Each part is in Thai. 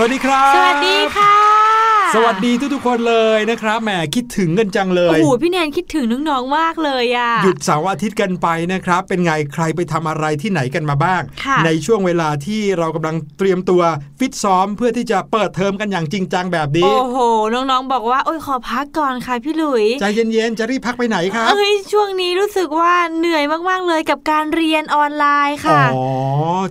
วัสดีครับ สวัสดีค่ะ สวัสดีทุกๆคนเลยนะครับแหมคิดถึงกันจังเลโอ้ยโหพี่แนนคิดถึงน้องๆมากเลยอะหยุดเสาร์อาทิตย์กันไปนะครับ เป็นไงใครไปทำอะไรที่ไหนกันมาบ้างค่ะในช่วงเวลาที่เรากำลังเตรียมตัว ฟิตซ้อมเพื่อที่จะเปิดเทอมกันอย่างจริงจังแบบนี้ โอ้โห น้องๆ บอกว่าโอ้ยขอพักก่อนค่ะพี่หลุยใจเย็นๆ จะรีบพักไปไหนครับเอ้ยช่วงนี้รู้สึกว่าเหนื่อยมากๆเลยกับการเรียนออนไลน์อ๋ค่ะอ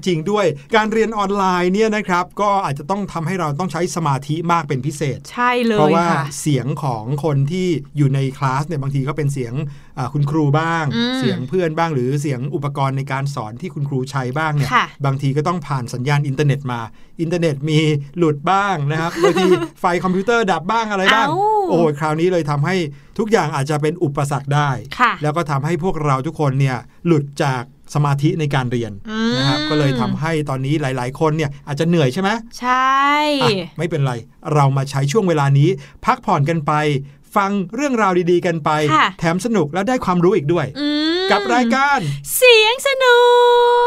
จริงด้วยการเรียนออนไลน์เนี่ยนะครับ ก็อาจจะต้องทำให้เราต้องใช้สมาธิมากเป็นพิเศษ ใช่เลเพราะยว่าค่ะเสียงของคนที่อยู่ในคลาสเนี่ยบางทีก็เป็นเสียงอ่าคุณครูบ้างอืมเสียงเพื่อนบ้างหรือเสียงอุปกรณ์ในการสอนที่คุณครูใช้บ้างเนี่ยค่ะบางทีก็ต้องผ่านสัญญาณอินเทอร์เน็ตมา อินเทอร์เน็ตมีหลุดบ้างนะครับบางทีไฟคอมพิวเตอร์ดับบ้างอะไรบ้างเอ้าโอ้ยคราวนี้เลยทำให้ทุกอย่างอาจจะเป็นอุปสรรคได้ค่ะแล้วก็ทำให้พวกเราทุกคนเนี่ยหลุดจากสมาธิในการเรียนอืมนะครับก็เลยทำให้ตอนนี้หลาย ๆ คนเนี่ยอาจจะเหนื่อยใช่ไหมใช่อะไม่เป็นไร เรามาใช้ช่วงเวลานี้ พักผ่อนกันไป ฟังเรื่องราวดีๆกันไปค่ะแถมสนุกและได้ความรู้อีกด้วยอืมกับรายการ เสียงสนุ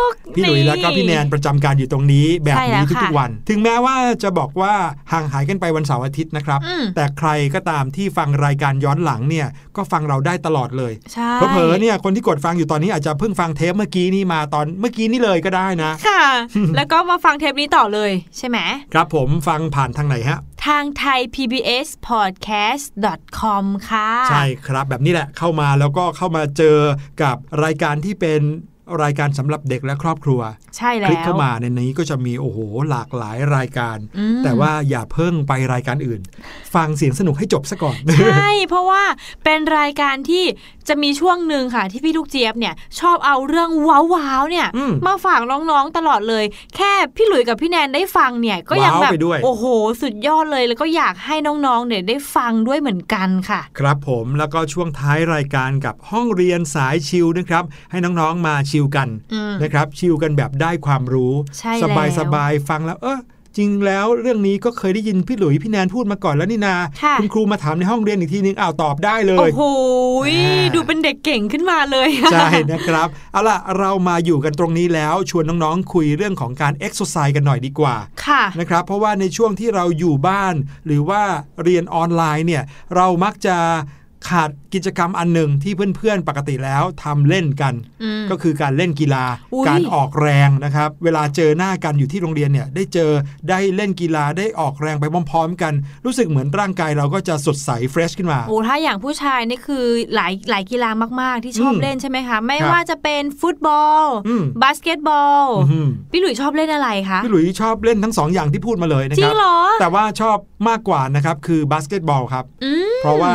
ก พี่หลุยแล้วก็พี่แนนประจำการอยู่ตรงนี้ แบบใช่แล้นี้วค่ะทุกๆวัน ถึงแม้ว่าจะบอกว่าห่างหายกันไปวันเสาร์อาทิตย์นะครับอืมแต่ใครก็ตามที่ฟังรายการย้อนหลังเนี่ยก็ฟังเราได้ตลอดเลยใช่เผลอๆเนี่ยคนที่กดฟังอยู่ตอนนี้อาจจะเพิ่งฟังเทปเมื่อกี้นี้มาตอนเมื่อกี้นี่เลยก็ได้นะ ค่ะ แล้วก็มาฟังเทปนี้ต่อเลยใช่ไหมครับผมฟังผ่านทางไหนฮะ ทางไทย PBS Podcast com ค่ะ ใช่ครับแบบนี้แหละเข้ามาแล้วก็เข้ามาเจอกับรายการที่เป็นรายการสำหรับเด็กและครอบครัว ใช่แล้คลิกวเข้ามาในนี้ก็จะมีโอ้โหหลากหลายรายการอืมแต่ว่าอย่าเพิ่งไปรายการอื่น ฟังเสียงสนุกให้จบซะก่อน ใช่ เพราะว่าเป็นรายการที่จะมีช่วงหนึ่งค่ะที่พี่ลูกเจี๊ยบเนี่ยชอบเอาเรื่องว้าวๆเนี่ยอืมมาฝากน้องๆตลอดเลย แค่พี่หลุยกับพี่แนนได้ฟังเนี่ยก็ยังว้าวแบบไปด้วยโอ้โห สุดยอดเลยแล้วก็อยากให้น้องๆเนี่ยได้ฟังด้วยเหมือนกันค่ะ ครับผมแล้วก็ช่วงท้ายรายการกับห้องเรียนสายชิลนะครับ ให้น้องๆมาชิลกันอืมนะครับชิลกันแบบได้ความรู้ใช่สบายแล้วสบายฟังแล้วเออ จริงแล้วเรื่องนี้ก็เคยได้ยินพี่หลุยพี่แนนพูดมาก่อนแล้วนี่นาค่ะณครูมาถามในห้องเรียนอีกทีนึงอ้าวตอบได้เลโอ้ยโหอ่าดูเป็นเด็กเก่งขึ้นมาเลยใช่นะครับเอาล่ะเรามาอยู่กันตรงนี้แล้วชวนน้องๆคุยเรื่องของการเอ็กซ์ไซส์กันหน่อยดีกว่าค่ะนะครับเพราะว่าในช่วงที่เราอยู่บ้าน หรือว่าเรียนออนไลน์เนี่ยเรามักจะ ขาดกิจกรรมอันหนึ่งที่เพื่อนๆปกติแล้วทำเล่นกันอืมก็คือการเล่นกีฬาอุ๊ยการออกแรงนะครับ เวลาเจอหน้ากันอยู่ที่โรงเรียนเนี่ย ได้เจอได้เล่นกีฬาได้ออกแรงไปพร้อมๆกัน รู้สึกเหมือนร่างกายเราก็จะสดใส fresh ขึ้นมาโอ้ถ้าอย่างผู้ชายนี่คือหลายหลายกีฬามากๆ ที่ชอบอืมเล่นใช่ไหมคะไม่ครับว่าจะเป็นฟุตบอลอืมบาสเกตบอลอื้อหือพี่หลุยชอบเล่นอะไรคะพี่หลุยชอบเล่นทั้งสองอย่างที่พูดมาเลยนะจริคงเหรอครับแต่ว่าชอบมากกว่านะครับคือบาสเกตบอลครับอืมเพราะว่า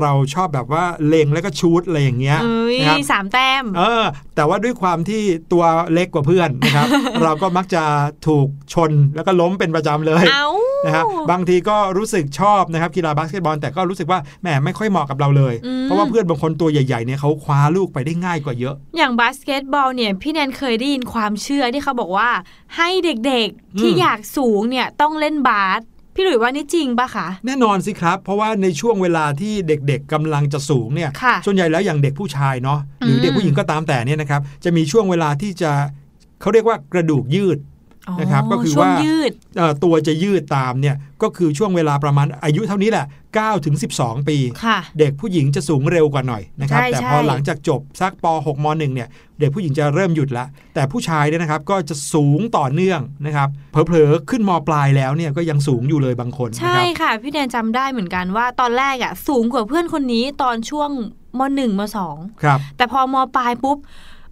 เราชอบแบบว่าเล็งแล้วก็ shoot อะไรอย่างเงี้ยเอ้ยนะครับสามแต้มเออ แต่ว่าด้วยความที่ตัวเล็กกว่าเพื่อนนะครับ เราก็มักจะถูกชนแล้วก็ล้มเป็นประจำเลยเอานะครับบางทีก็รู้สึกชอบนะครับกีฬาบาสเกตบอลแต่ก็รู้สึกว่าแหมไม่ค่อยเหมาะกับเราเลย เพราะว่าเพื่อนบางคนตัวใหญ่ๆเนี่ยเขาคว้าลูกไปได้ง่ายกว่าเยอะ อย่างบาสเกตบอลเนี่ยพี่แนนเคยได้ยินความเชื่อที่เขาบอกว่า ให้เด็กๆที่อืมอยากสูงเนี่ยต้องเล่นบาส พี่หลุยว่านี่จริงปะคะแน่นอนสิครับ เพราะว่าในช่วงเวลาที่เด็กๆกำลังจะสูงเนี่ยค่ะส่วนใหญ่แล้วอย่างเด็กผู้ชายเนาะหรือมเด็กผู้หญิงก็ตามแต่เนี่ยนะครับจะมีช่วงเวลาที่จะเขาเรียกว่ากระดูกยืด นะครับก็คือช่วงว่ายืดเอ่อตัวจะยืดตามเนี่ยก็คือช่วงเวลาประมาณอายุเท่านี้แหละ9ถึง12 ปีค่ะเด็กผู้หญิงจะสูงเร็วกว่าหน่อยนะครับใช่แต่ใช่พอหลังจากจบสักป .6 ม .1 เนี่ยเด็กผู้หญิงจะเริ่มหยุดละ แต่ผู้ชายเนี่ยนะครับก็จะสูงต่อเนื่องนะครับเผลอๆขึ้นมปลายแล้วเนี่ยก็ยังสูงอยู่เลยบางคนนะใช่ครับค่ะ พี่แนนจำได้เหมือนกันว่าตอนแรกอะสูงกว่าเพื่อนคนนี้ตอนช่วงมหนึ่งมสองครับแต่พอมปลายปุ๊บ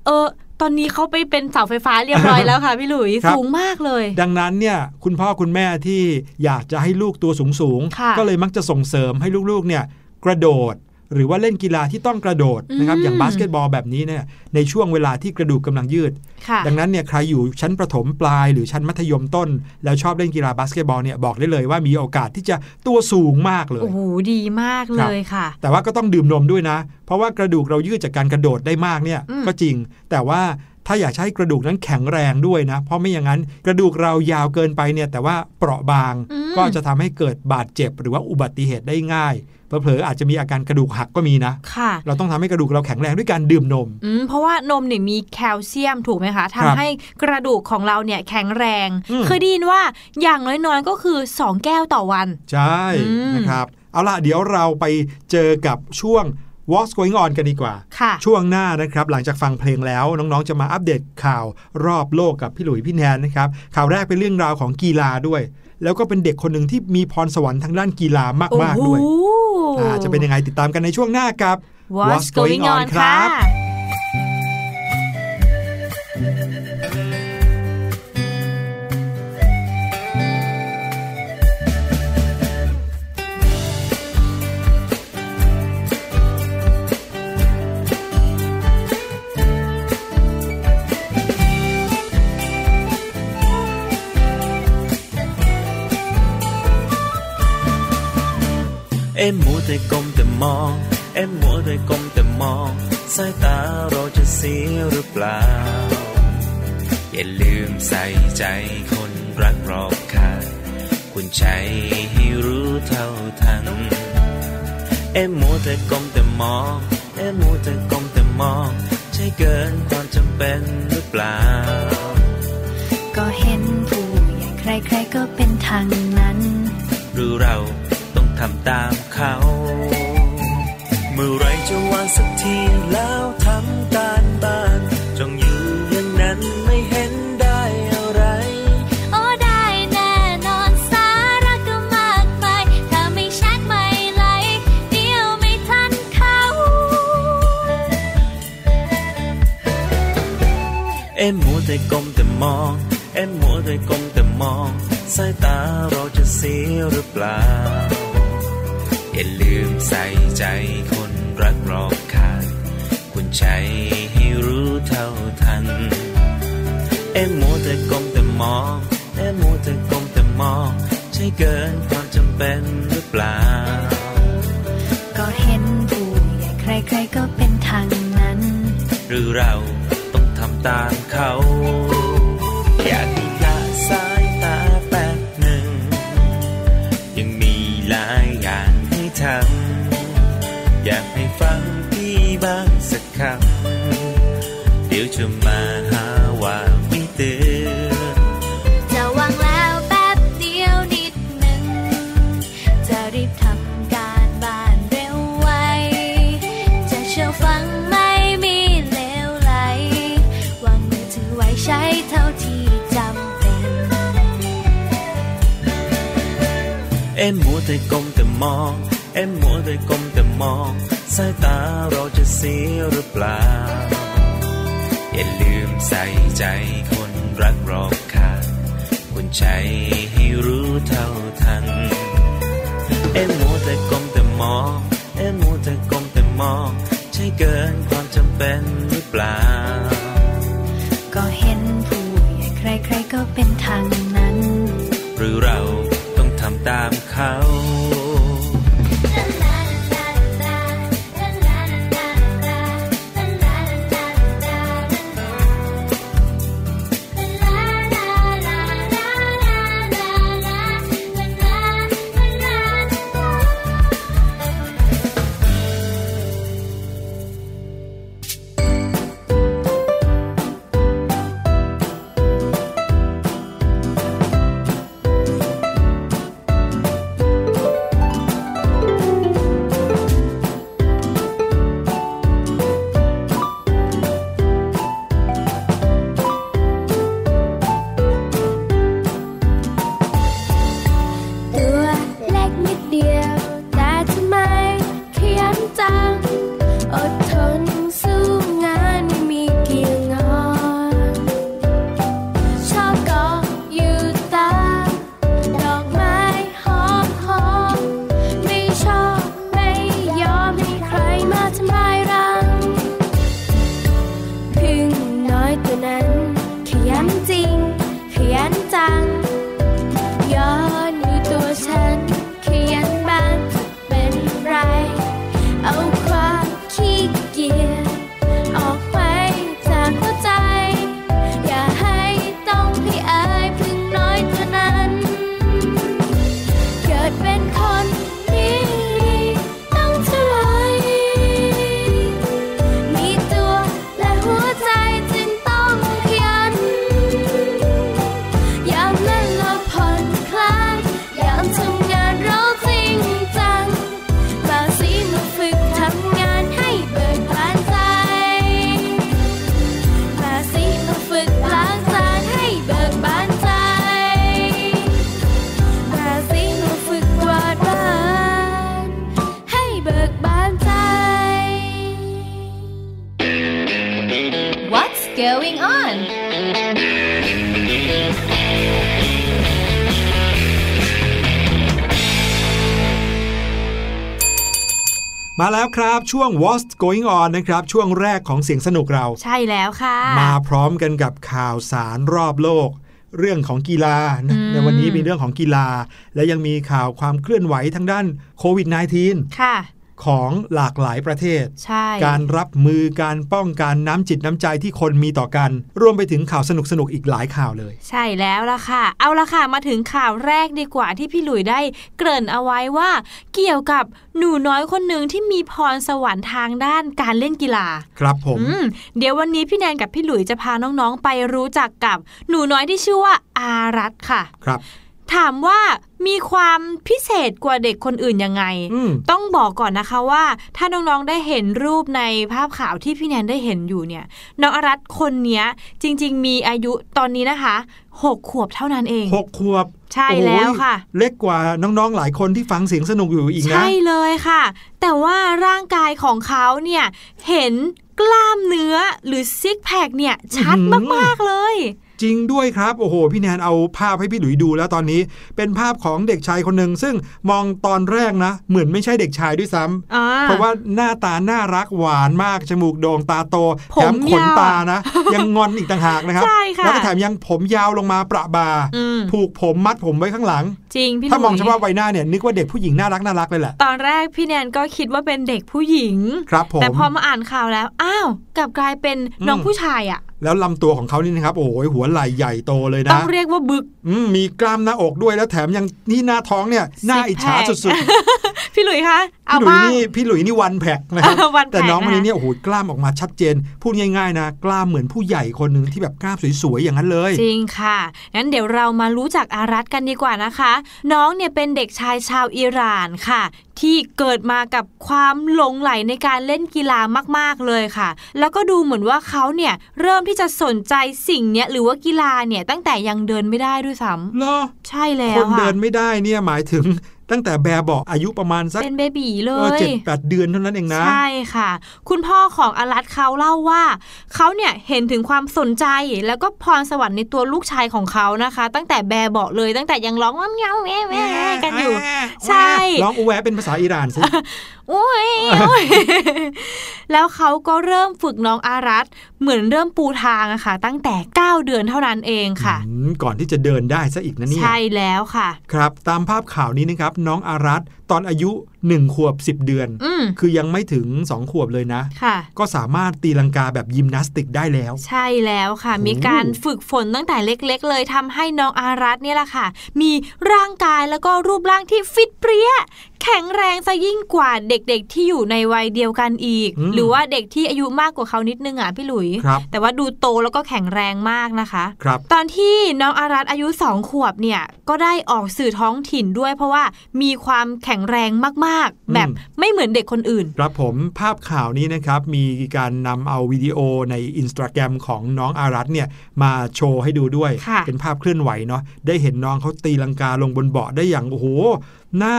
เออ ตอนนี้เขาไปเป็นเสาไฟฟ้าเรียบร้อยแล้วค่ะพี่หลุยครับสูงมากเลย ดังนั้นเนี่ยคุณพ่อคุณแม่ที่อยากจะให้ลูกตัวสูงค่ะๆก็เลยมักจะส่งเสริมให้ลูกๆเนี่ยกระโดด หรือว่าเล่นกีฬาที่ต้องกระโดดนะครับอืมอย่างบาสเกตบอลแบบนี้เนี่ยในช่วงเวลาที่กระดูกกำลังยืดค่ะดังนั้นเนี่ยใครอยู่ชั้นประถมปลาย หรือชั้นมัธยมต้น แล้วชอบเล่นกีฬาบาสเกตบอลเนี่ยบอกได้เลยว่ามีโอกาสที่จะตัวสูงมากเลยโอ้โหดีมากเลยค่ะ แต่ว่าก็ต้องดื่มนมด้วยนะ เพราะว่ากระดูกเรายืดจากการกระโดดได้มากเนี่ยอืมก็จริง แต่ว่าถ้าอยากจะให้กระดูกนั้นแข็งแรงด้วยนะ เพราะไม่อย่างนั้นกระดูกเรายาวเกินไปเนี่ยแต่ว่าเปราะบางอืมก็จะทำให้เกิดบาดเจ็บหรือว่าอุบัติเหตุได้ง่าย เผลอๆอาจจะมีอาการกระดูกหักก็มีนะค่ะ เราต้องทำให้กระดูกเราแข็งแรงด้วยการดื่มนมอืมเพราะว่านมเนี่ยมีแคลเซียมถูกไหมคะครัทำบให้กระดูกของเราเนี่ยแข็งแรงอืมเคยได้ยินว่าอย่างน้อยๆก็คือ 2 แก้วต่อวัน ใช่อืมนะครับเอาล่ะเดี๋ยวเราไปเจอกับช่วง What's Going On กันดีกว่าค่ะช่วงหน้านะครับ หลังจากฟังเพลงแล้วน้องๆ จะมาอัปเดตข่าวรอบโลกกับพี่หลุยพี่แนนนะครับ ข่าวแรกเป็นเรื่องราวของกีฬาด้วย แล้วก็เป็นเด็กคนหนึ่งที่มีพรสวรรค์ทางด้านกีฬามากๆด้วยโอ้โหอ่าจะเป็นยังไงติดตามกันในช่วงหน้ากับ What's going on ครัค่ะบ เอ็มมัวแต่ก้มแต่มอง เอ็มมัวแต่ก้มแต่มอง สายตาเราจะเสียหรือเปล่า อย่าลืมใส่ใจคนรักรอบค่างคุณใจให้รู้เท่าทัน เอ็มมัวแต่ก้มแต่มอง เอ็มมัวแต่ก้มแต่มอง ใช่เกินความจำเป็นหรือเปล่า ก็เห็นผู้ใหญ่ใครๆก็เป็นทางนั้น หรือเราต้องทำตามเขา เมื่อไรจะวางสักทีแล้วทำการบ้านจงอยู่อย่างนั้นไม่เห็นได้อะไร โอ้ได้แน่นอนสาระก็มากมายถ้าไม่ชัดไม่ไหลเดียวไม่ทันเขา เอ็มมัวแต่ก้มแต่มอง เอ็มมัวแต่ก้มแต่มอง สายตาเราจะเสียหรือเปล่า อย่าลืมใส่ใจคนรักรอบค่างคุณใจให้รู้เท่าทัน เอ็มมัวแต่ก้มแต่มองเอ็มมัวแต่ก้มแต่มอง ใช่เกินความจำเป็นหรือเปล่า ก็เห็นผู้ใหญ่ใครๆก็เป็นทางนั้น หรือเราต้องทำตามเขา อยาก ใช้เท่าที่จำเป็น เอ็มมัวแต่ก้มแต่มอง เอ็มมัวแต่ก้มแต่มอง สายตาเราจะเสียหรือเปล่า อย่าลืมใส่ใจคนรักรอบค่างคุณใจให้รู้เท่าทัน เอ็มมัวแต่ก้มแต่มอง เอ็มมัวแต่ก้มแต่มอง ใช่เกินความจำเป็นหรือเปล่า ก็เห็นผู้ใหญ่ใครๆก็เป็นทางนั้น หรือเราต้องทำตามเขา ช่วง What's Going On นะครับ ช่วงแรกของเสียงสนุกเรา ใช่แล้วค่ะ มาพร้อมกันกับข่าวสารรอบโลก เรื่องของกีฬานะอืมในวันนี้มีเรื่องของกีฬา และยังมีข่าวความเคลื่อนไหวทางด้านโควิด -19 ค่ะ ของหลากหลายประเทศใช่การรับมือการป้องกันน้ำจิตน้ำใจที่คนมีต่อกัน รวมไปถึงข่าวสนุกๆอีกหลายข่าวเลย ใช่แล้วล่ะค่ะ เอาละค่ะ มาถึงข่าวแรกดีกว่าที่พี่หลุยได้เกริ่นเอาไว้ว่า เกี่ยวกับหนูน้อยคนหนึ่งที่มีพรสวรรค์ทางด้านการเล่นกีฬา ครับผมอืมเดี๋ยววันนี้พี่แนนกับพี่หลุยจะพาน้องๆไปรู้จักกับหนูน้อยที่ชื่อว่าอารัตค่ะ ครับ ถามว่ามีความพิเศษกว่าเด็กคนอื่นยังไงอืมต้องบอกก่อนนะคะว่า ถ้าน้องๆได้เห็นรูปในภาพข่าวที่พี่แนนได้เห็นอยู่เนี่ย น้องอารัตคนเนี้ยจริง ๆ มีอายุตอนนี้นะคะหกขวบเท่านั้นเองหกขวบ ใช่แล้วค่ะโอ้ยเล็กกว่าน้องๆหลายคนที่ฟังเสียงสนุกอยู่อีกนะ ใช่เลยค่ะ แต่ว่าร่างกายของเขาเนี่ยเห็นกล้ามเนื้อหรือซิกแพคเนี่ยชัดอื้อหือมากๆเลย จริงด้วยครับ โอ้โห พี่แนนเอาภาพให้พี่หลุยดูแล้วตอนนี้เป็นภาพของเด็กชายคนหนึ่งซึ่งมองตอนแรกนะ เหมือนไม่ใช่เด็กชายด้วยซ้ำอ่าเพราะว่าหน้าตาน่ารักหวานมาก จมูกโด่งตาโตผมแถมขนยาวตานะ ยังงอนอีกต่างหากนะครับใช่ค่ะแล้วก็แถมยังผมยาวลงมาประบาอืมผูกผมมัดผมไว้ข้างหลัง จริงพี่หลุยถ้ามองเฉพาะใบหน้าเนี่ยนึกว่าเด็กผู้หญิงน่ารักน่ารักเลยแหละตอนแรกพี่แนนก็คิดว่าเป็นเด็กผู้หญิงครับผมแต่พอมาอ่านข่าวแล้วอ้าวกลับกลายเป็นน้องอืมผู้ชายอะแล้วลำตัวของเขานี่นะครับโอ้โหหัวไหล่ใหญ่โตเลยต้อนะงเรียกว่าบึกอืมมีกล้ามหน้าอกด้วยแล้วแถมยังนี่หน้าท้องเนี่ยน่าอิจฉา Six pack สุดๆพี่หลุยคะเอาพี่หลุยบ้างนี่พี่หลุยนี่วันแพกนะครับวันแพ็คแต่น้องคนนี้นะคะเนี่ยโอ้โหกล้ามออกมาชัดเจน พูดง่ายๆนะ กล้ามเหมือนผู้ใหญ่คนหนึ่งที่แบบกล้ามสวยๆอย่างนั้นเลย จริงค่ะงั้นเดี๋ยวเรามารู้จักอารัตกันดีกว่านะคะ น้องเนี่ยเป็นเด็กชายชาวอิหร่านค่ะ ที่เกิดมากับความหลงไหลในการเล่นกีฬามากๆเลยค่ะ แล้วก็ดูเหมือนว่าเขาเนี่ยเริ่มที่จะสนใจสิ่งเนี้ยหรือว่ากีฬาเนี่ยตั้งแต่ยังเดินไม่ได้ด้วยซ้เหรอำใช่แล้ควนค่ะเดินไม่ได้เนี่ยหมายถึง ตั้งแต่แบบเบอกอายุประมาณสักเป็นเบบีเลเออยเจ็ดแปดเดือนเท่านั้นเองนะ ใช่ค่ะ คุณพ่อของอารัตเขาเล่าว่า เขาเนี่ยเห็นถึงความสนใจแล้วก็พรสวรรค์ในตัวลูกชายของเขานะคะ ตั้งแต่แบบเบาะเลยตั้งแต่ยังร้องว่าเมียวแม่แม่กันอยู่ ใช่ร้องอูแวะเป็นภาษาอิหร่านสิโอ้ยโอ้ยแล้วเขาก็เริ่มฝึกน้องอารัตเหมือนเริ่มปูทางอะค่ะ ตั้งแต่ 9 เดือนเท่านั้นเองค่ะอืมก่อนที่จะเดินได้ซะอีกนะเนี่ยใช่แล้วค่ะ ครับตามภาพข่าวนี้นะครับน้องอารัตตอนอายุ 1 ขวบ 10 เดือนอืมคือยังไม่ถึง 2 ขวบเลยนะค่ะก็สามารถตีลังกาแบบยิมนาสติกได้แล้ว ใช่แล้วค่ะโอ้มีการฝึกฝนตั้งแต่เล็ก ๆ เลยทำให้น้องอารัตเนี่ยแหละค่ะ มีร่างกายแล้วก็รูปร่างที่ฟิตเปรี้ยแข็งแรงซะยิ่งกว่าเด็กๆ ที่อยู่ในวัยเดียวกันอีกอืมหรือว่าเด็กที่อายุมากกว่าเขานิดนึงอะพี่หลุยครับแต่ว่าดูโตแล้วก็แข็งแรงมากนะคะครับตอนที่น้องอารัตอายุสองขวบเนี่ยก็ได้ออกสื่อท้องถิ่นด้วย เพราะว่ามีความแข็งแรงมากอืมๆแบบไม่เหมือนเด็กคนอื่น ครับผมภาพข่าวนี้นะครับ มีการนำเอาวิดีโอในอินสตาแกรมของน้องอารัตเนี่ยมาโชว์ให้ดูด้วยค่ะเป็นภาพเคลื่อนไหวเนาะได้เห็นน้องเขาตีลังกาลงบนเบาะได้อย่างโอ้โหน่า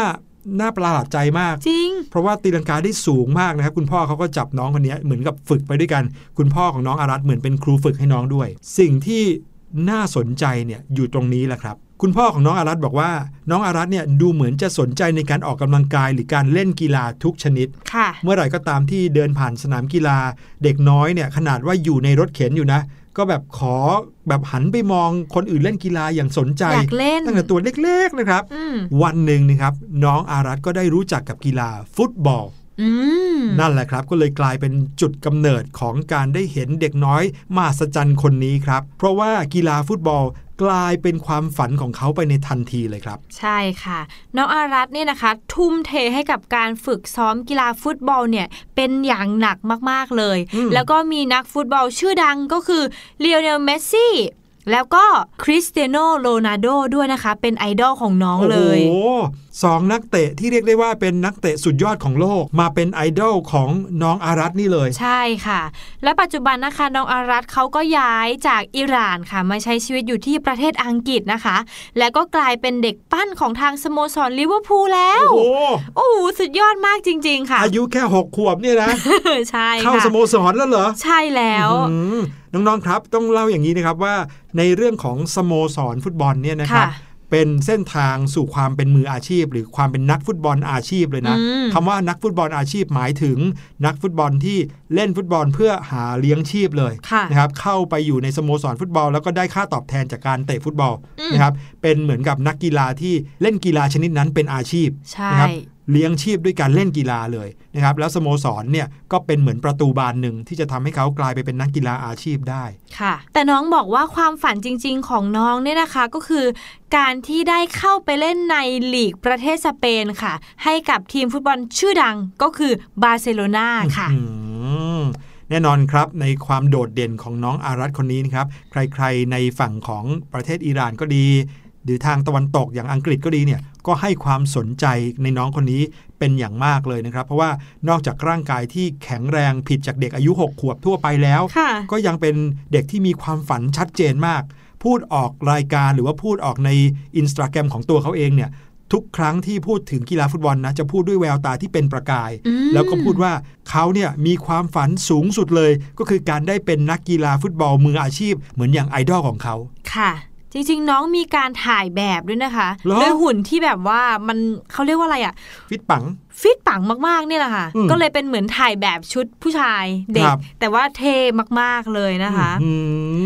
น่าประหลาดใจมากจริง เพราะว่าตีลังกาได้สูงมากนะครับ คุณพ่อเขาก็จับน้องคนนี้เหมือนกับฝึกไปด้วยกัน คุณพ่อของน้องอารัตเหมือนเป็นครูฝึกให้น้องด้วย สิ่งที่น่าสนใจเนี่ยอยู่ตรงนี้แหละครับ คุณพ่อของน้องอารัตบอกว่า น้องอารัตเนี่ยดูเหมือนจะสนใจในการออกกำลังกายหรือการเล่นกีฬาทุกชนิดค่ะเมื่อไหร่ก็ตามที่เดินผ่านสนามกีฬา เด็กน้อยเนี่ยขนาดว่าอยู่ในรถเข็นอยู่นะ ก็แบบขอแบบหันไปมองคนอื่นเล่นกีฬาอย่างสนใจอยากเล่นตั้งแต่ตัวเล็กๆนะครับอืมวันหนึ่งนะครับ น้องอารัตก็ได้รู้จักกับกีฬาฟุตบอลอืมนั่นแหละครับก็เลยกลายเป็นจุดกำเนิดของการได้เห็นเด็กน้อยมหัศจรรย์คนนี้ครับ เพราะว่ากีฬาฟุตบอล กลายเป็นความฝันของเขาไปในทันทีเลยครับ ใช่ค่ะ น้องอารัตเนี่ยนะคะ ทุ่มเทให้กับการฝึกซ้อมกีฬาฟุตบอลเนี่ยเป็นอย่างหนักมากๆเลยอืมแล้วก็มีนักฟุตบอลชื่อดังก็คือเล o เนลเมสซี่แล้วก็คริสเตียโนโรนัลโดด้วยนะคะ เป็นไอดอลของน้องเลย โอ้โห สองนักเตะที่เรียกได้ว่าเป็นนักเตะสุดยอดของโลก มาเป็นไอดอลของน้องอารัตนี่เลย ใช่ค่ะ และปัจจุบันนะคะน้องอารัตเขาก็ย้ายจากอิหร่านค่ะมาใช้ชีวิตอยู่ที่ประเทศอังกฤษนะคะ และก็กลายเป็นเด็กปั้นของทางสโมสรลิเวอร์พูลแล้ว โอ้โหโอ้โหสุดยอดมากจริง ๆ ค่ะ อายุแค่ 6 ขวบเนี่ยนะ ใช่เข้าค่ะสโมสรแล้วเหรอ ใช่แล้วอืมน้องๆครับต้องเล่าอย่างนี้นะครับว่าในเรื่องของสโมสรฟุตบอลเนี่ยนะครับค่ะ เป็นเส้นทางสู่ความเป็นมืออาชีพ หรือความเป็นนักฟุตบอลอาชีพเลยนะอืมคำว่านักฟุตบอลอาชีพหมายถึงนักฟุตบอลที่เล่นฟุตบอลเพื่อหาเลี้ยงชีพเลยค่ะนะครับเข้าไปอยู่ในสโมสรฟุตบอล แล้วก็ได้ค่าตอบแทนจากการเตะฟุตบอลอืมนะครับเป็นเหมือนกับนักกีฬาที่เล่นกีฬาชนิดนั้นเป็นอาชีพใช่นะครับ เลี้ยงชีพด้วยการเล่นกีฬาเลยนะครับแล้วสโมสรเนี่ยก็เป็นเหมือนประตูบานหนึ่งที่จะทำให้เขากลายไปเป็นนักกีฬาอาชีพได้ค่ะ แต่น้องบอกว่าความฝันจริง ๆ ของน้องเนี่ยนะคะก็คือ การที่ได้เข้าไปเล่นในลีกประเทศสเปนค่ะ ให้กับทีมฟุตบอลชื่อดังก็คือบาร์เซโลนาค่ะอืมแน่นอนครับในความโดดเด่นของน้องอารัตคนนี้นะครับ ใครๆในฝั่งของประเทศอิหร่านก็ดี หรือทางตะวันตกอย่างอังกฤษก็ดีเนี่ยก็ให้ความสนใจในน้องคนนี้เป็นอย่างมากเลยนะครับ เพราะว่านอกจากร่างกายที่แข็งแรงผิดจากเด็กอายุ 6 ขวบทั่วไปแล้วค่ะก็ยังเป็นเด็กที่มีความฝันชัดเจนมาก พูดออกรายการหรือว่าพูดออกในอินสตาแกรมของตัวเขาเองเนี่ยทุกครั้งที่พูดถึงกีฬาฟุตบอลนะ จะพูดด้วยแววตาที่เป็นประกายอืมแล้วก็พูดว่าเขาเนี่ยมีความฝันสูงสุดเลย ก็คือการได้เป็นนักกีฬาฟุตบอลมืออาชีพ เหมือนอย่างไอดอลของเขาค่ะ จริง ๆ น้องมีการถ่ายแบบด้วยนะคะเหรอด้วยหุ่นที่แบบว่ามันเขาเรียกว่าอะไรอะฟิตปัง ฟิตปังมากๆเนี่ยแหละค่ะอืมก็เลยเป็นเหมือนถ่ายแบบชุดผู้ชายเด็คกรับแต่ว่าเท่มากๆเลยนะคะอื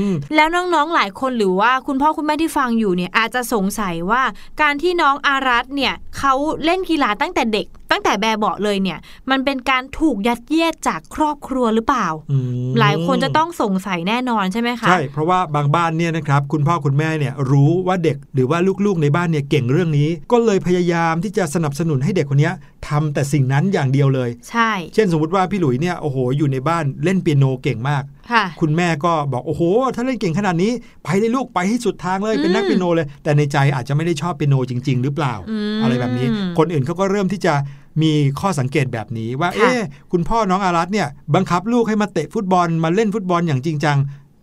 มแล้วน้องๆหลายคนหรือว่าคุณพ่อคุณแม่ที่ฟังอยู่เนี่ยอาจจะสงสัยว่าการที่น้องอารัตเนี่ยเขาเล่นกีฬาตั้งแต่เด็ก ตั้งแต่แบบเบาะเลยเนี่ย มันเป็นการถูกยัดเยียดจากครอบครัวหรือเปล่าอืมหลายคนจะต้องสงสัยแน่นอนใช่ไหมคะใช่เพราะว่าบางบ้านเนี่ยนะครับคุณพ่อคุณแม่เนี่ยรู้ว่าเด็กหรือว่าลูกๆในบ้านเนี่ยเก่งเรื่องนี้ ก็เลยพยายามที่จะสนับสนุนให้เด็กคนเนี้ยทำแต่สิ่งนั้นอย่างเดียวเลย ใช่ เช่นสมมติว่าพี่หลุยเนี่ยโอ้โหอยู่ในบ้านเล่นเปียโนเก่งมากค่ะคุณแม่ก็บอกโอ้โห ถ้าเล่นเก่งขนาดนี้ไปเลยลูกไปให้สุดทางเลยเป็นนักอืมเปียโนเลย แต่ในใจอาจจะไม่ได้ชอบเปียโนจริง ๆ หรือเปล่าอืมอะไรแบบนี้ คนอื่นเขาก็เริ่มที่จะมีข้อสังเกตแบบนี้ว่าค่ะเอ๊ะคุณพ่อน้องอารัตเนี่ยบังคับลูกให้มาเตะฟุตบอลมาเล่นฟุตบอลอย่างจริงจัง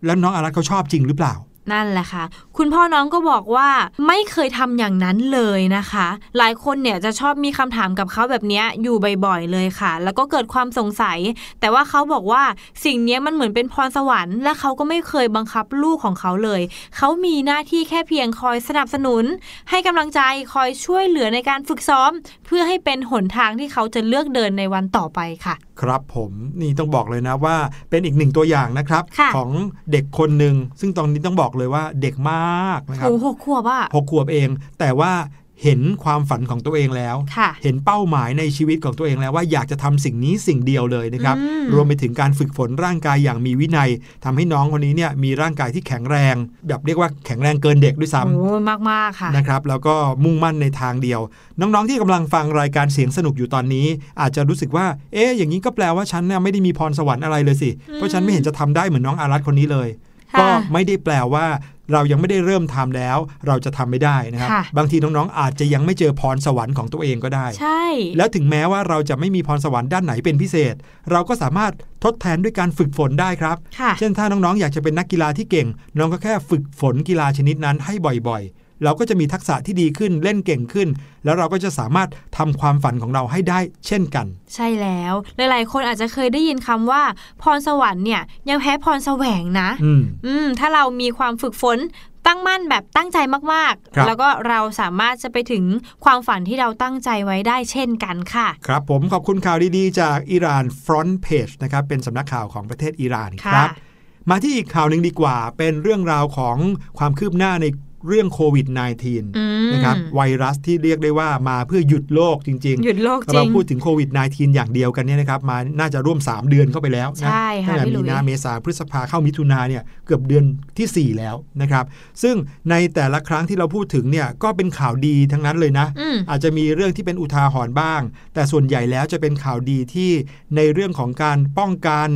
แล้วน้องอารัตเขาชอบจริงหรือเปล่า นั่นแหละค่ะ คุณพ่อน้องก็บอกว่าไม่เคยทำอย่างนั้นเลยนะคะ หลายคนเนี่ยจะชอบมีคำถามกับเขาแบบนี้อยู่บ่อยๆเลยค่ะ แล้วก็เกิดความสงสัย แต่ว่าเขาบอกว่าสิ่งนี้มันเหมือนเป็นพรสวรรค์ และเขาก็ไม่เคยบังคับลูกของเขาเลย เขามีหน้าที่แค่เพียงคอยสนับสนุน ให้กำลังใจคอยช่วยเหลือในการฝึกซ้อมเพื่อให้เป็นหนทางที่เขาจะเลือกเดินในวันต่อไปค่ะ ครับผมนี่ต้องบอกเลยนะว่าเป็นอีกหนึ่งตัวอย่างนะครับค่ะของเด็กคนหนึ่งซึ่งตอนนี้ต้องบอกเลยว่าเด็กมากนะครับโอ้โหขวบอะหกขวบเอง แต่ว่า เห็นความฝันของตัวเองแล้วค่ะเห็นเป้าหมายในชีวิตของตัวเองแล้วว่าอยากจะทำสิ่งนี้สิ่งเดียวเลยนะครับอืมรวมไปถึงการฝึกฝนร่างกายอย่างมีวินัยทำให้น้องคนนี้เนี่ยมีร่างกายที่แข็งแรง แบบเรียกว่าแข็งแรงเกินเด็กด้วยซ้ำโอ้มากๆค่ะนะครับ แล้วก็มุ่งมั่นในทางเดียว น้องๆที่กำลังฟังรายการเสียงสนุกอยู่ตอนนี้ อาจจะรู้สึกว่า เอ๊ะอย่างนี้ก็แปลว่าฉันเนี่ยไม่ได้มีพรสวรรค์อะไรเลยสิเพราะฉันไม่เห็นจะทำได้เหมือนน้องอารัตคนนี้เลยค่ะ ก็ไม่ได้แปลว่าเรายังไม่ได้เริ่มทำแล้ว เราจะทำไม่ได้นะครับค่ะบางทีน้องๆ อาจจะยังไม่เจอพรสวรรค์ของตัวเองก็ได้ ใช่ แล้วถึงแม้ว่าเราจะไม่มีพรสวรรค์ด้านไหนเป็นพิเศษ เราก็สามารถทดแทนด้วยการฝึกฝนได้ครับค่ะเช่นถ้าน้องๆ อยากจะเป็นนักกีฬาที่เก่ง น้องก็แค่ฝึกฝนกีฬาชนิดนั้นให้บ่อยๆ เราก็จะมีทักษะที่ดีขึ้นเล่นเก่งขึ้น แล้วเราก็จะสามารถทำความฝันของเราให้ได้เช่นกัน ใช่แล้วหลายๆ คนอาจจะเคยได้ยินคำว่า พรสวรรค์เนี่ยยังแพ้พรแสวงนะอืมอืมถ้าเรามีความฝึกฝนตั้งมั่นแบบตั้งใจมากครับๆแล้วก็เราสามารถจะไปถึงความฝันที่เราตั้งใจไว้ได้เช่นกันค่ะ ครับผมขอบคุณข่าวดีๆ จากอิหร่าน Front Page นะครับเป็นสำนักข่าวของประเทศอิหร่านครับค่ะมาที่อีกข่าวหนึ่งดีกว่า เป็นเรื่องราวของความคืบหน้าใน เรื่องโควิด -19 อืมนะครับไวรัสที่เรียกได้ว่ามาเพื่อหยุดโลกจริง ๆ หยุดโลกจริเรางพูดถึงโควิด -19 อย่างเดียวกันเนี่ยนะครับมาน่าจะร่วม 3 เดือนเข้าไปแล้วนะใช่ค่ะตั้งแต่พี่หลุมียนาเมษาพฤษภาเข้ามิถุนาเนี่ยเกือบเดือนทีสี่ 4 แล้วนะครับ ซึ่งในแต่ละครั้งที่เราพูดถึงเนี่ยก็เป็นข่าวดีทั้งนั้นเลยนะอืมอาจจะมีเรื่องที่เป็นอุทาหรณ์บ้าง แต่ส่วนใหญ่แล้วจะเป็นข่าวดีที่ในเรื่องของการป้องกัน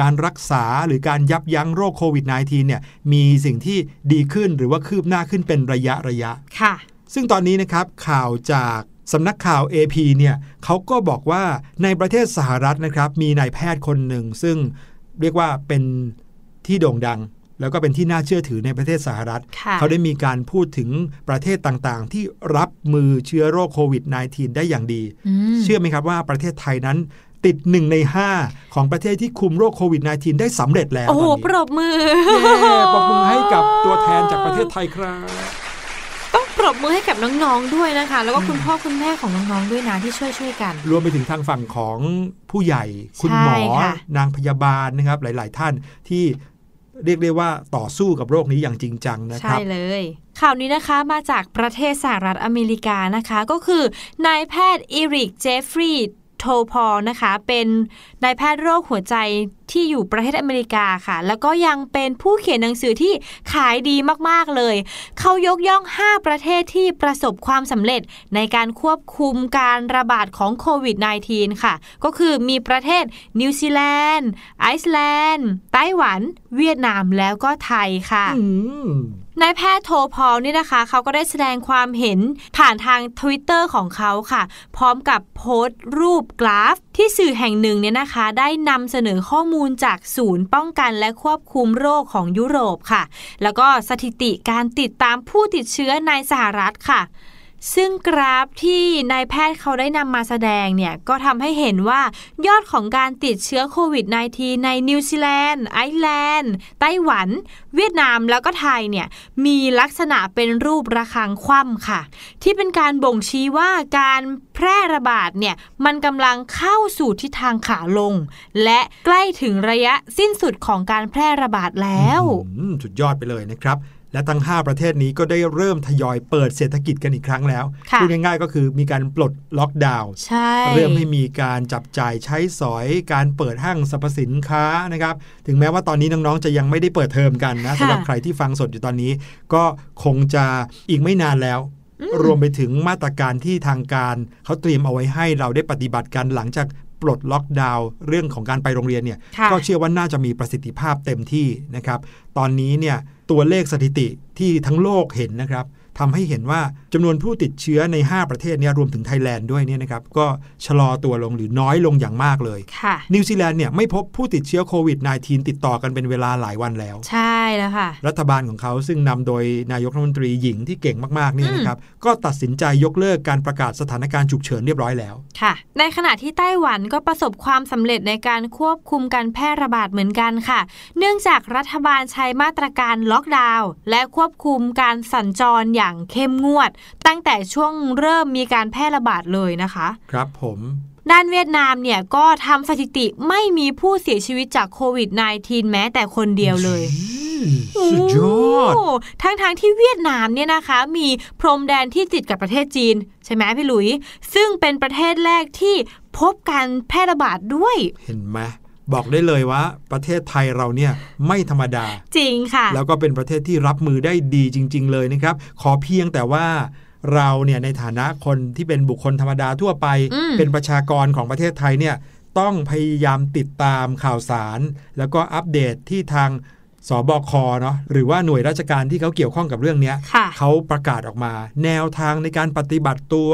การรักษาหรือการยับยั้งโรคโควิด -19 เนี่ยมีสิ่งที่ดีขึ้นหรือว่าคืบหน้าขึ้นเป็นระยะระยะค่ะ ซึ่งตอนนี้นะครับข่าวจากสำนักข่าว AP เนี่ยเขาก็บอกว่าในประเทศสหรัฐนะครับมีนายแพทย์คนหนึ่ง ซึ่งเรียกว่าเป็นที่โด่งดัง แล้วก็เป็นที่น่าเชื่อถือในประเทศสหรัฐค่ะเขาได้มีการพูดถึงประเทศต่างๆ ที่รับมือเชื้อโรคโควิด -19 ได้อย่างดีอืมเชื่อไหมครับว่าประเทศไทยนั้น ติดหนึ่งใน 5 ของประเทศที่คุมโรคโควิด -19 ได้สำเร็จแล้วโอ้โหตอนปรนี้บมือเย้ปรบมือให้กับตัวแทนจากประเทศไทยครับต้องปรบมือให้กับน้องๆด้วยนะคะ แล้วก็คุณพ่อคุณแม่ของน้องๆด้วยนะที่ช่วยช่วยๆกัน รวมไปถึงทางฝั่งของผู้ใหญ่ คุณหมอใช่ค่ะนางพยาบาลนะครับ หลาย ๆ ท่านที่เรียกได้ว่าต่อสู้กับโรคนี้อย่างจริงจังนะคใช่รับเลย ข่าวนี้นะคะมาจากประเทศสหรัฐอเมริกานะคะ ก็คือนายแพทย์อีริกเจฟฟรีย์ โทพอลนะคะ เป็นนายแพทย์โรคหัวใจที่อยู่ประเทศอเมริกาค่ะ แล้วก็ยังเป็นผู้เขียนหนังสือที่ขายดีมากๆเลย เขายกย่อง 5 ประเทศที่ประสบความสำเร็จในการควบคุมการระบาดของโควิด -19 ค่ะ ก็คือมีประเทศนิวซีแลนด์ ไอซ์แลนด์ ไต้หวัน เวียดนามแล้วก็ไทยค่ะ นายแพทย์โทพอลนี่นะคะ เขาก็ได้แสดงความเห็นผ่านทาง Twitter ของเขาค่ะ พร้อมกับโพสต์รูปกราฟ ที่สื่อแห่งหนึ่งเนี่ยนะคะ ได้นำเสนอข้อมูลจากศูนย์ป้องกันและควบคุมโรคของยุโรปค่ะ แล้วก็สถิติการติดตามผู้ติดเชื้อในสหรัฐค่ะ ซึ่งกราฟที่นายแพทย์เขาได้นำมาแสดงเนี่ย ก็ทำให้เห็นว่ายอดของการติดเชื้อโควิด -19 ในนิวซีแลนด์ ไอซ์แลนด์ ไต้หวัน เวียดนามแล้วก็ไทยเนี่ย มีลักษณะเป็นรูประฆังคว่ำค่ะ ที่เป็นการบ่งชี้ว่าการแพร่ระบาดเนี่ย มันกำลังเข้าสู่ทิศทางขาลง และใกล้ถึงระยะสิ้นสุดของการแพร่ระบาดแล้ว สุดยอดไปเลยนะครับ และทั้ง 5 ประเทศนี้ก็ได้เริ่มทยอยเปิดเศรษฐกิจกันอีกครั้งแล้วค่ะพูดง่ายๆก็คือมีการปลดล็อกดาวน์ใช่เริ่มให้มีการจับจ่ายใช้สอย การเปิดห้างสรรพสินค้านะครับ ถึงแม้ว่าตอนนี้น้องๆจะยังไม่ได้เปิดเทอมกันนะสำหรับใครที่ฟังสดอยู่ตอนนี้ ก็คงจะอีกไม่นานแล้วรวมไปถึงมาตรการที่ทางการเขาเตรียมเอาไว้ให้เราได้ปฏิบัติกันหลังจากปลดล็อกดาวน์เรื่องของการไปโรงเรียนเนี่ยค่ะก็เชื่อว่าน่าจะมีประสิทธิภาพเต็มที่นะครับ ตอนนี้เนี่ย ตัวเลขสถิติที่ทั้งโลกเห็นนะครับ ทำให้เห็นว่าจำนวนผู้ติดเชื้อใน 5 ประเทศเนี่ยรวมถึงไทยแลนด์ด้วยเนี่ยนะครับก็ชะลอตัวลงหรือน้อยลงอย่างมากเลยค่ะนิวซีแลนด์เนี่ยไม่พบผู้ติดเชื้อโควิด -19 ติดต่อกันเป็นเวลาหลายวันแล้ว ใช่แล้วค่ะ รัฐบาลของเขาซึ่งนำโดยนายกรัฐมนตรีหญิงที่เก่งมากๆเนี่ยนะครับก็ตัดสินใจยกเลิกการประกาศสถานการณ์ฉุกเฉินเรียบร้อยแล้วค่ะ ในขณะที่ไต้หวันก็ประสบความสำเร็จในการควบคุมการแพร่ระบาดเหมือนกันค่ะ เนื่องจากรัฐบาลใช้มาตรการล็อกดาวน์และควบคุมการสัญจรอย่างเข้มงวด ตั้งแต่ช่วงเริ่มมีการแพร่ระบาดเลยนะคะ ครับผมด้านเวียดนามเนี่ยก็ทำสถิติไม่มีผู้เสียชีวิตจากโควิด -19 แม้แต่คนเดียวเลยสุดยอดโทั้งทางๆที่เวียดนามเนี่ยนะคะ มีพรมแดนที่ติดกับประเทศจีน ใช่ไหมพี่หลุย ซึ่งเป็นประเทศแรกที่พบการแพร่ระบาดด้วย เห็นไหม บอกได้เลยว่า ประเทศไทยเราเนี่ยไม่ธรรมดา จริงค่ะ แล้วก็เป็นประเทศที่รับมือได้ดีจริง ๆ เลยนะครับ ขอเพียงแต่ว่าเราเนี่ยในฐานะคนที่เป็นบุคคลธรรมดาทั่วไปอืมเป็นประชากรของประเทศไทยเนี่ยต้องพยายามติดตามข่าวสาร แล้วก็อัปเดตที่ทางสบคเนาะหรือว่าหน่วยราชการที่เขาเกี่ยวข้องกับเรื่องเนี้ยค่ะเขาประกาศออกมา แนวทางในการปฏิบัติตัว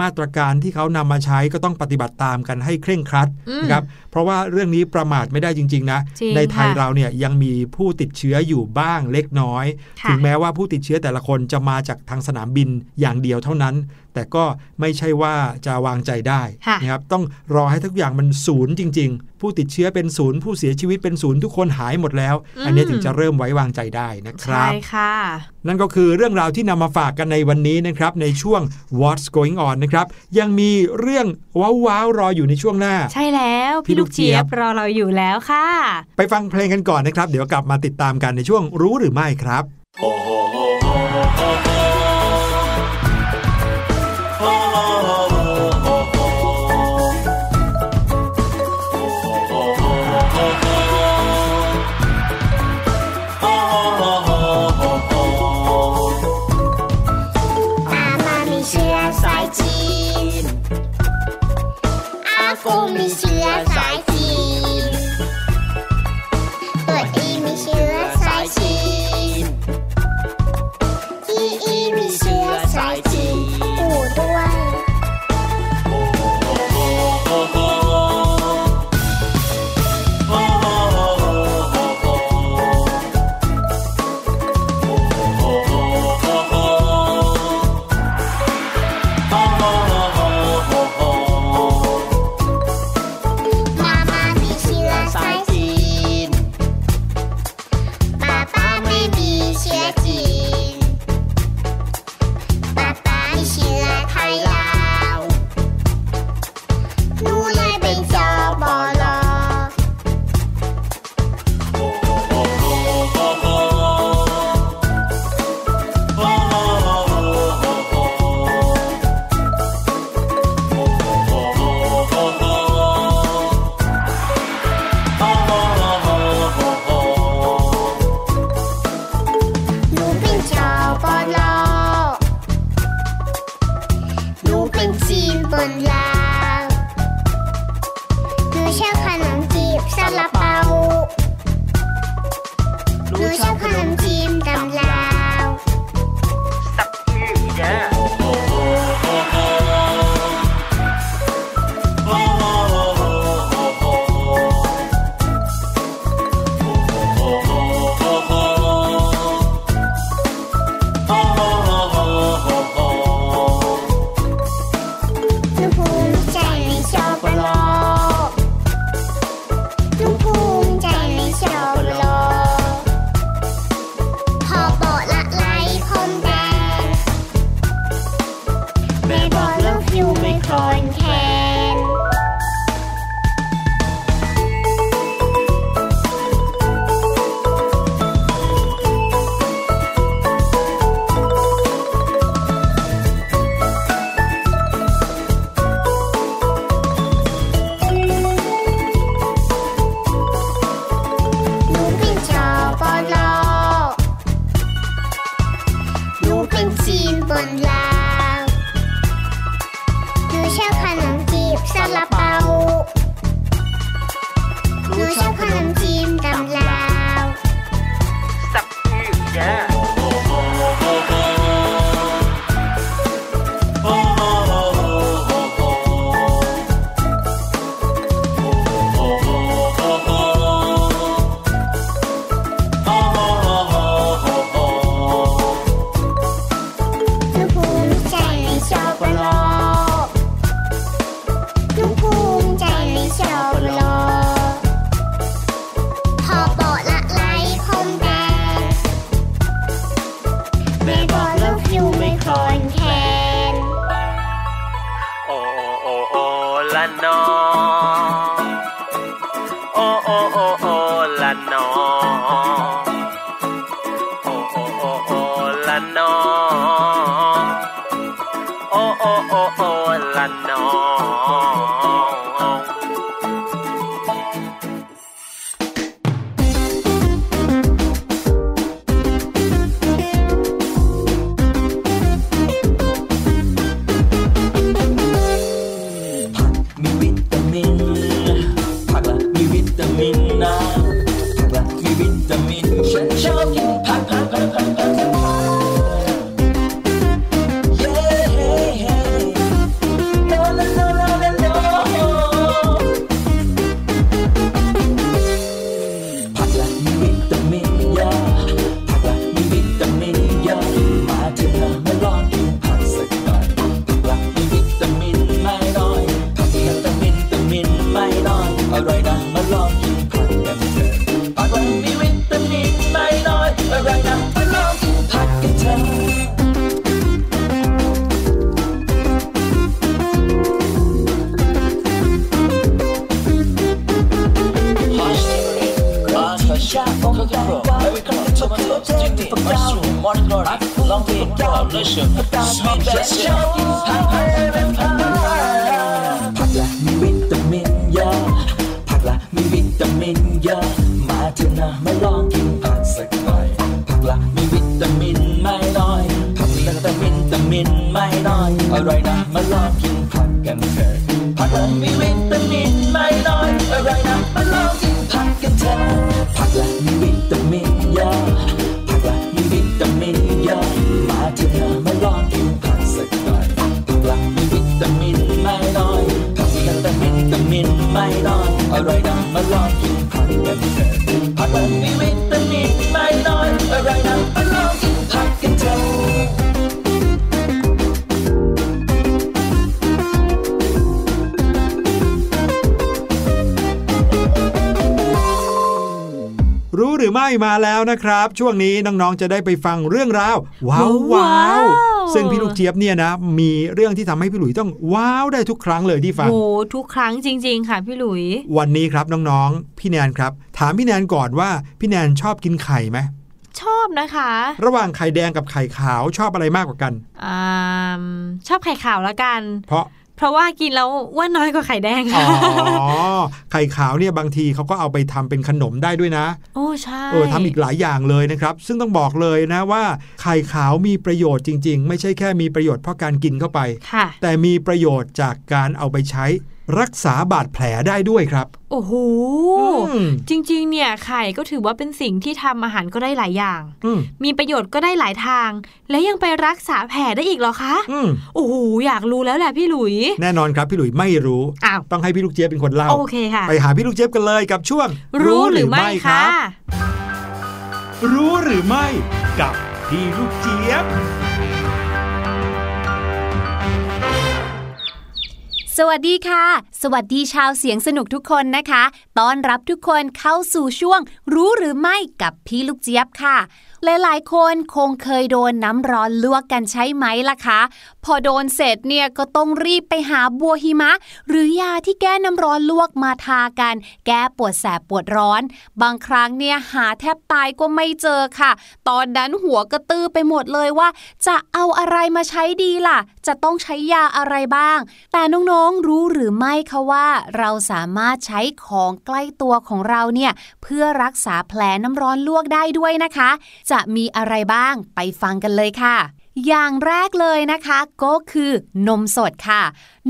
มาตรการที่เขานำมาใช้ก็ต้องปฏิบัติตามกันให้เคร่งครัดอืมนะครับเพราะว่าเรื่องนี้ประมาทไม่ได้จริง ๆ นะจริงในไทยค่ะเราเนี่ยยังมีผู้ติดเชื้ออยู่บ้างเล็กน้อยค่ะถึงแม้ว่าผู้ติดเชื้อแต่ละคนจะมาจากทางสนามบินอย่างเดียวเท่านั้น แต่ก็ไม่ใช่ว่าจะวางใจได้ค่ะนะครับต้องรอให้ทุกอย่างมันศูนย์จริง ๆ ผู้ติดเชื้อเป็นศูนย์ผู้เสียชีวิตเป็นศูนย์ทุกคนหายหมดแล้ว อันนี้ถึงจะเริ่มไว้วางใจได้นะครัใช่บค่ะนั่นก็คือเรื่องราวที่นำมาฝากกันในวันนี้นะครับในช่วง What's Going On นะครับยังมีเรื่องว้าวๆรออยู่ในช่วงหน้า ใช่แล้วพี่พี่ลูลูกกเจี๊เจี๊ยยบบรอเราอยู่แล้วค่ะ ไปฟังเพลงกันก่อนนะครับ เดี๋ยวกลับมาติดตามกันในช่วงรู้หรือไม่ครับอา ผักละมีวิตามินเยอะผักละมีวิตามินเยอะ มาเถอะนะมาลอง ม่มาแล้วนะครับ ช่วงนี้น้องๆจะได้ไปฟังเรื่องราวว้าวว้าว้าววซึ่งพี่ลูกเจี๊ยบเนี่ยนะมีเรื่องที่ทำให้พี่หลุยต้องว้าวได้ทุกครั้งเลยที่ฟังโหทุกครั้งจริง ๆ ค่ะพี่หลุย วันนี้ครับน้องๆ พี่แนนครับ ถามพี่แนนก่อนว่าพี่แนนชอบกินไข่ไหมชอบนะคะ ระหว่างไข่แดงกับไข่ขาวชอบอะไรมากกว่ากันอ่ามชอบไข่ขาวละกัน เพราะ เพราะว่ากินแล้วอ้ว่าน้อยกว่าไข่แดงอ๋ค่ะอไข่ขาวเนี่ยบางทีเขาก็เอาไปทำเป็นขนมได้ด้วยนะ โอ้ใช่เออทำอีกหลายอย่างเลยนะครับ ซึ่งต้องบอกเลยนะว่า ไข่ขาวมีประโยชน์จริง ๆ ไม่ใช่แค่มีประโยชน์เพราะการกินเข้าไปค่ะแต่มีประโยชน์จากการเอาไปใช้ รักษาบาดแผลได้ด้วยครับ โอ้โหอืมจริง ๆ เนี่ยไข่ก็ถือว่าเป็นสิ่งที่ทำอาหารก็ได้หลายอย่างอืมมีประโยชน์ก็ได้หลายทาง และยังไปรักษาแผลได้อีกเหรอคะอืมโอ้โห อยากรู้แล้วแหละพี่หลุย แน่นอนครับพี่หลุยไม่รู้อ้าวต้องให้พี่ลูกเจี๊ยบเป็นคนเล่า โอเคค่ะ ไปหาพี่ลูกเจี๊ยบกันเลยกับช่วง รู้หรือไม่คะรู้หรือไม่กับพี่ลูกเจี๊ยบ สวัสดีค่ะ สวัสดีชาวเสียงสนุกทุกคนนะคะ ต้อนรับทุกคนเข้าสู่ช่วง รู้หรือไม่กับพี่ลูกเจี๊ยบค่ะ หลายๆ คนคงเคยโดนน้ำร้อนลวกกันใช่ไหมล่ะคะ พอโดนเสร็จเนี่ยก็ต้องรีบไปหาบัวหิมะ หรือยาที่แก้น้ำร้อนลวกมาทากัน แก้ปวดแสบปวดร้อน บางครั้งเนี่ยหาแทบตายก็ไม่เจอค่ะ ตอนนั้นหัวกระตื้อไปหมดเลยว่า จะเอาอะไรมาใช้ดีล่ะ จะต้องใช้ยาอะไรบ้าง แต่น้องๆรู้หรือไม่คะว่า เราสามารถใช้ของใกล้ตัวของเราเนี่ยเพื่อรักษาแผลน้ำร้อนลวกได้ด้วยนะคะจะมีอะไรบ้างไปฟังกันเลยค่ะ อย่างแรกเลยนะคะก็คือนมสดค่ะ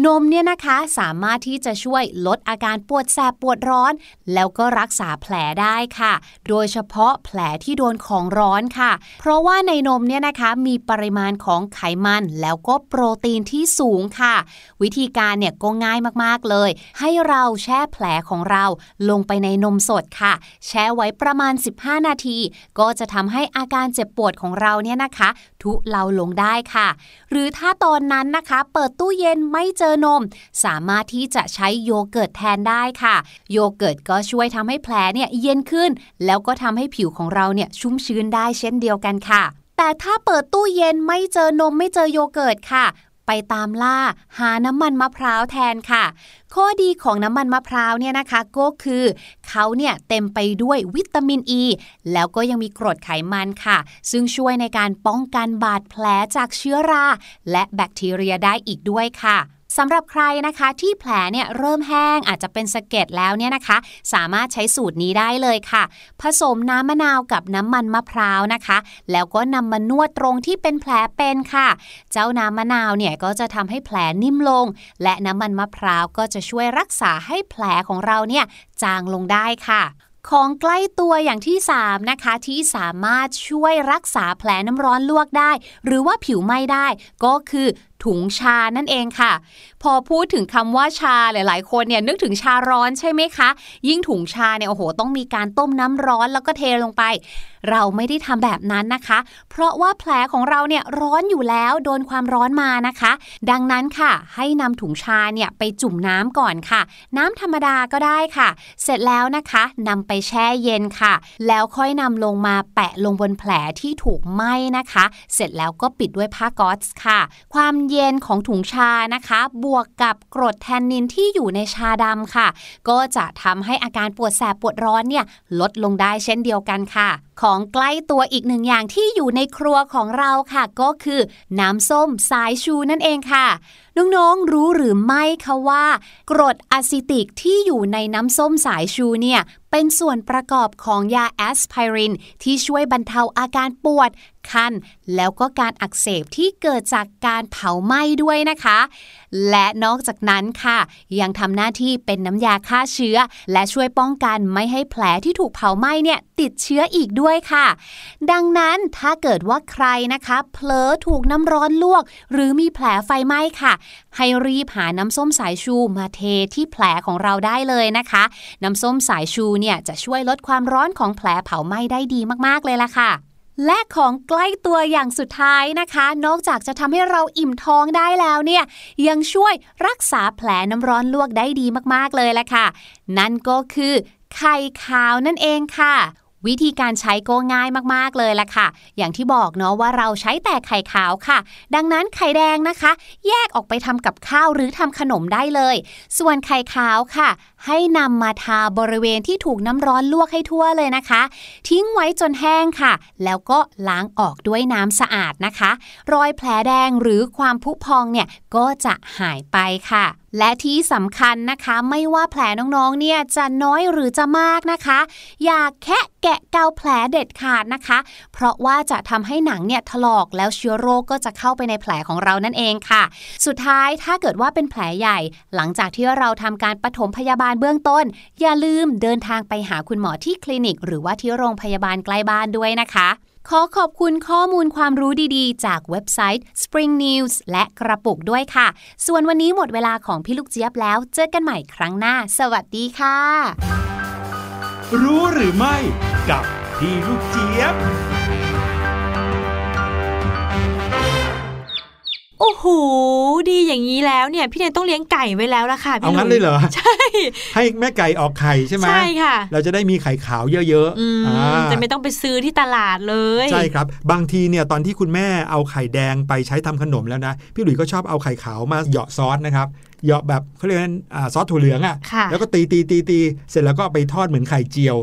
นมเนี่ยนะคะสามารถที่จะช่วยลดอาการปวดแสบปวดร้อน แล้วก็รักษาแผลได้ค่ะ โดยเฉพาะแผลที่โดนของร้อนค่ะ เพราะว่าในนมเนี่ยนะคะมีปริมาณของไขมันแล้วก็โปรตีนที่สูงค่ะ วิธีการเนี่ยก็ง่ายมากๆเลย ให้เราแช่แผลของเราลงไปในนมสดค่ะ แช่ไว้ประมาณ 15 นาที ก็จะทำให้อาการเจ็บปวดของเราเนี่ยนะคะ ทุเลาลงได้ค่ะ หรือถ้าตอนนั้นนะคะ เปิดตู้เย็นไม่เจอนม สามารถที่จะใช้โยเกิร์ตแทนได้ค่ะ โยเกิร์ตก็ช่วยทำให้แผลเนี่ยเย็นขึ้น แล้วก็ทำให้ผิวของเราเนี่ยชุ่มชื้นได้เช่นเดียวกันค่ะ แต่ถ้าเปิดตู้เย็นไม่เจอนมไม่เจอโยเกิร์ตค่ะไปไปตามล่าหาน้ำมันมะพร้าวแทนค่ะ ข้อดีของน้ำมันมะพร้าวเนี่ยนะคะก็คือเขาเนี่ยเต็มไปด้วยวิตามินอ e, ีแล้วก็ยังมีกรดไขมันค่ะ ซึ่งช่วยในการป้องกันบาดแผลจากเชื้อรา และแบคทีเรียได้อีกด้วยค่ะ สำหรับใครนะคะที่แผลเนี่ยเริ่มแห้งอาจจะเป็นสะเก็ดแล้วเนี่ยนะคะ สามารถใช้สูตรนี้ได้เลยค่ะ ผสมน้ำมะนาวกับน้ำมันมะพร้าวนะคะ แล้วก็นำมานวดตรงที่เป็นแผลเป็นค่ะ เจ้าน้ำมะนาวเนี่ยก็จะทำให้แผลนิ่มลง และน้ำมันมะพร้าวก็จะช่วยรักษาให้แผลของเราเนี่ยจางลงได้ค่ะของใกล้ตัวอย่างที่ 3 นะคะ ที่สามารถช่วยรักษาแผลน้ำร้อนลวกได้ หรือว่าผิวไหม้ได้ ก็คือ ถุงชานั่นเองค่ะ พอพูดถึงคำว่าชาหลาย ๆ คนเนี่ยนึกถึงชาร้อนใช่ไหมคะ ยิ่งถุงชาเนี่ยโอ้โห ต้องมีการต้มน้ำร้อนแล้วก็เทลงไป เราไม่ได้ทำแบบนั้นนะคะ เพราะว่าแผลของเราเนี่ยร้อนอยู่แล้วโดนความร้อนมานะคะ ดังนั้นค่ะ ให้นำถุงชาเนี่ยไปจุ่มน้ำก่อนค่ะ น้ำธรรมดาก็ได้ค่ะ เสร็จแล้วนะคะนำไปแช่เย็นค่ะ แล้วค่อยนำลงมาแปะลงบนแผลที่ถูกไหม้นะคะ เสร็จแล้วก็ปิดด้วยผ้าก๊อซค่ะ ความเย็นของถุงชานะคะ บวกกับกรดแทนนินที่อยู่ในชาดำค่ะ ก็จะทำให้อาการปวดแสบปวดร้อนเนี่ยลดลงได้เช่นเดียวกันค่ะ ของใกล้ตัวอีกหนึ่งอย่างที่อยู่ในครัวของเราค่ะ ก็คือน้ำส้มสายชูนั่นเองค่ะน้องๆรู้หรือไม่คะว่า กรดอะซิติกที่อยู่ในน้ำส้มสายชูเนี่ยเป็นส่วนประกอบของยาแอสไพรินที่ช่วยบรรเทาอาการปวดคันแล้วก็การอักเสบที่เกิดจากการเผาไหม้ด้วยนะคะ และนอกจากนั้นค่ะ ยังทำหน้าที่เป็นน้ำยาฆ่าเชื้อ และช่วยป้องกันไม่ให้แผลที่ถูกเผาไหม้เนี่ยติดเชื้ออีกด้วยค่ะ ดังนั้นถ้าเกิดว่าใครนะคะเผลอถูกน้ำร้อนลวก หรือมีแผลไฟไหม้ค่ะ ให้รีบหาน้ำส้มสายชูมาเทที่แผลของเราได้เลยนะคะ น้ำส้มสายชูเนี่ยจะช่วยลดความร้อนของแผลเผาไหม้ได้ดีมากๆเลยล่ะค่ะ และของใกล้ตัวอย่างสุดท้ายนะคะ นอกจากจะทำให้เราอิ่มท้องได้แล้วเนี่ย ยังช่วยรักษาแผลน้ำร้อนลวกได้ดีมากๆเลยละค่ะ นั่นก็คือไข่ขาวนั่นเองค่ะวิธีการใช้ก็ง่ายมากๆเลยละค่ะ อย่างที่บอกเนาะว่าเราใช้แต่ไข่ขาวค่ะ ดังนั้นไข่แดงนะคะ แยกออกไปทำกับข้าวหรือทำขนมได้เลย ส่วนไข่ขาวค่ะ ให้นำมาทาบริเวณที่ถูกน้ำร้อนลวกให้ทั่วเลยนะคะ ทิ้งไว้จนแห้งค่ะ แล้วก็ล้างออกด้วยน้ำสะอาดนะคะ รอยแผลแดงหรือความพุพองเนี่ยก็จะหายไปค่ะและที่สำคัญนะคะไม่ว่าแผลน้องๆ เนี่ยจะน้อยหรือจะมากนะคะ อย่าแค่แกะเกาแผลเด็ดขาดนะคะ เพราะว่าจะทำให้หนังเนี่ยถลอกแล้วเชื้อโรคก็จะเข้าไปในแผลของเรานั่นเองค่ะ สุดท้ายถ้าเกิดว่าเป็นแผลใหญ่ หลังจากที่เราทำการปฐมพยาบาลเบื้องต้น อย่าลืมเดินทางไปหาคุณหมอที่คลินิก หรือว่าที่โรงพยาบาลใกล้บ้านด้วยนะคะ ขอขอบคุณข้อมูลความรู้ดีๆ จากเว็บไซต์ Spring News และกระปุกด้วยค่ะ ส่วนวันนี้หมดเวลาของพี่ลูกเจี๊ยบแล้ว เจอกันใหม่ครั้งหน้า สวัสดีค่ะ รู้หรือไม่กับพี่ลูกเจี๊ยบ โอ้โหดีอย่างนี้แล้วเนี่ย พี่เนยต้องเลี้ยงไก่ไว้แล้วล่ะค่ะพี่เอางั้นเลยเหรอ ใช่ ให้แม่ไก่ออกไข่ใช่ไหมใช่ค่ะ เราจะได้มีไข่ขาวเยอะๆจะไม่ต้องไปซื้อที่ตลาดเลย ใช่ครับ บางทีเนี่ยตอนที่คุณแม่เอาไข่แดงไปใช้ทำขนมแล้วนะ พี่หลุยก็ชอบเอาไข่ขาวมาเหยาะซอสนะครับเหยาะแบบเขาเรียกว่าซอสถั่วเหลืองอะแล้วก็ตีตีตีตีเสร็จแล้วก็ไปทอดเหมือนไข่เจียว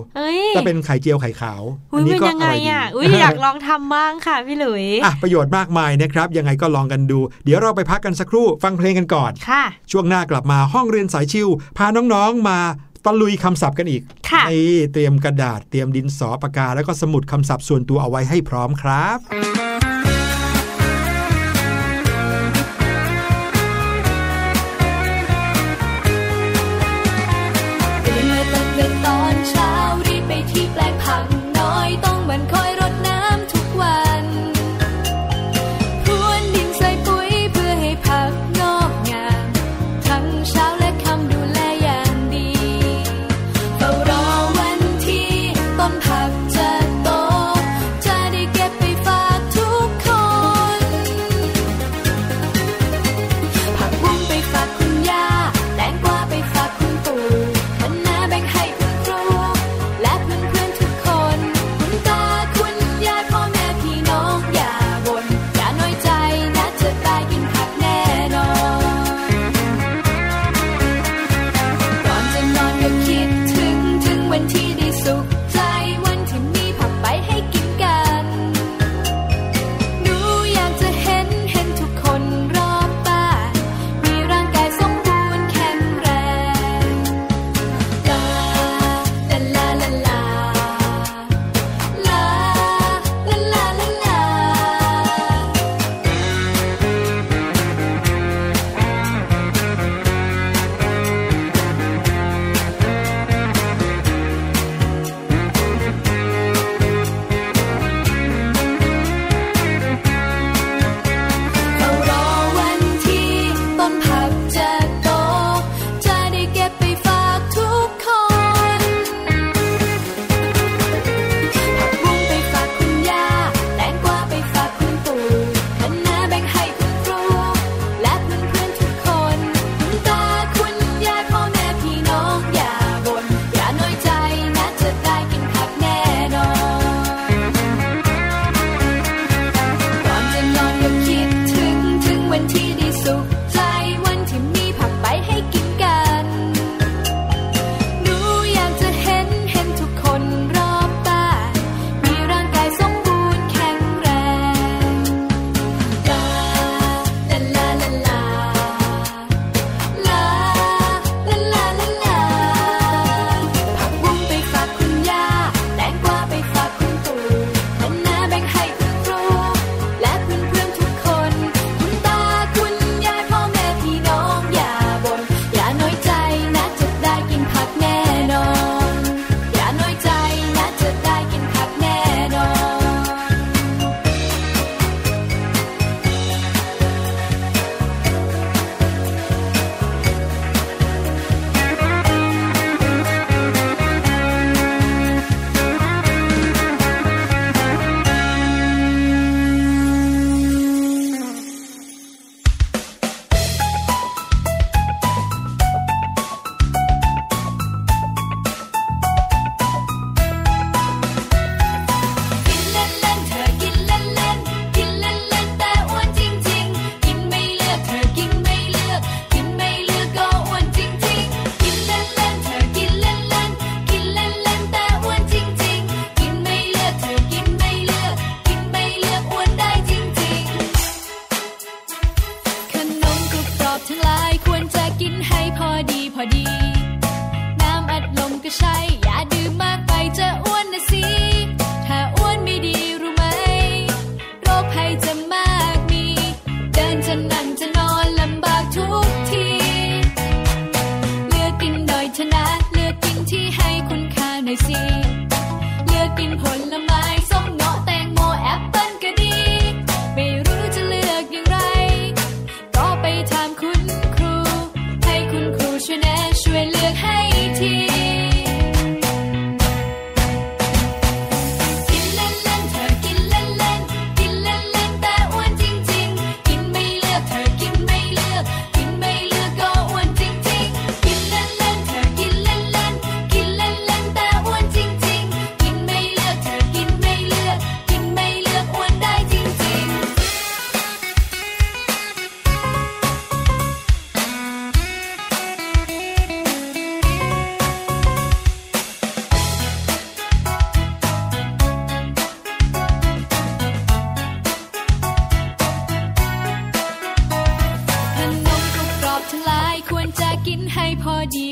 ก็เป็นไข่เจียวไข่ขาวอันนี้ก็อร่อยดีอุ้ยอยากลองทำบ้างค่ะพี่หลุยอะประโยชน์มากมายนะครับยังไงก็ลองกันดู เดี๋ยวเราไปพักกันสักครู่ฟังเพลงกันก่อนค่ะ ช่วงหน้ากลับมาห้องเรียนสายชิวพาน้องๆมาตะลุยคำศัพท์กันอีกในเตรียมกระดาษเตรียมดินสอปากกา แล้วก็สมุดคำศัพท์ส่วนตัวเอาไว้ให้พร้อมครับ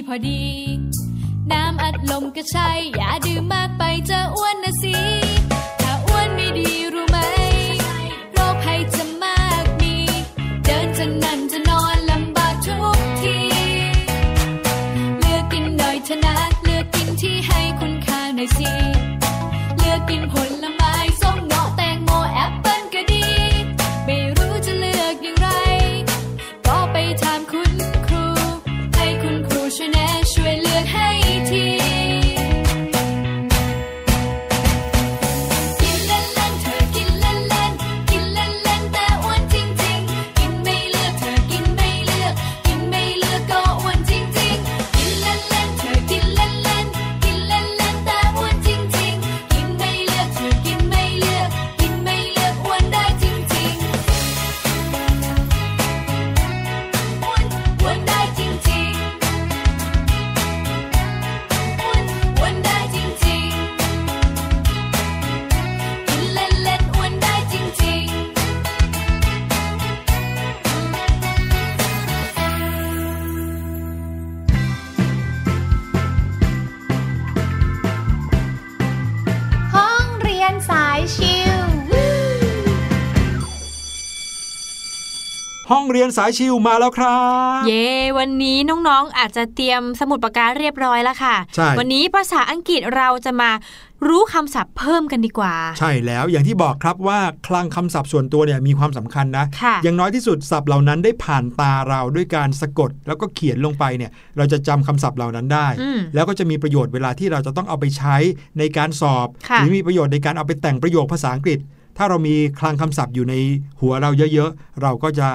พอดี น้ำอัดลมก็ใช่ อย่าดื่มมากไปจะอ้วนนะสิ เรียนสายชิวมาแล้วครับ เย้วันนี้น้องๆอาจจะเตรียมสมุดปากกาเรียบร้อยแล้วค่ะใช่วันนี้ภาษาอังกฤษเราจะมารู้คำศัพท์เพิ่มกันดีกว่า ใช่แล้วอย่างที่บอกครับว่าคลังคำศัพท์ส่วนตัวเนี่ยมีความสำคัญนะค่ะอย่างน้อยที่สุดศัพท์เหล่านั้นได้ผ่านตาเราด้วยการสะกด แล้วก็เขียนลงไปเนี่ย เราจะจำคำศัพท์เหล่านั้นได้อืมแล้วก็จะมีประโยชน์เวลาที่เราจะต้องเอาไปใช้ในการสอบค่ะหรือมีประโยชน์ในการเอาไปแต่งประโยคภาษาอังกฤษถ้าเรามีคลังคำศัพท์อยู่ในหัวเราเยอะ ๆ เราก็จะ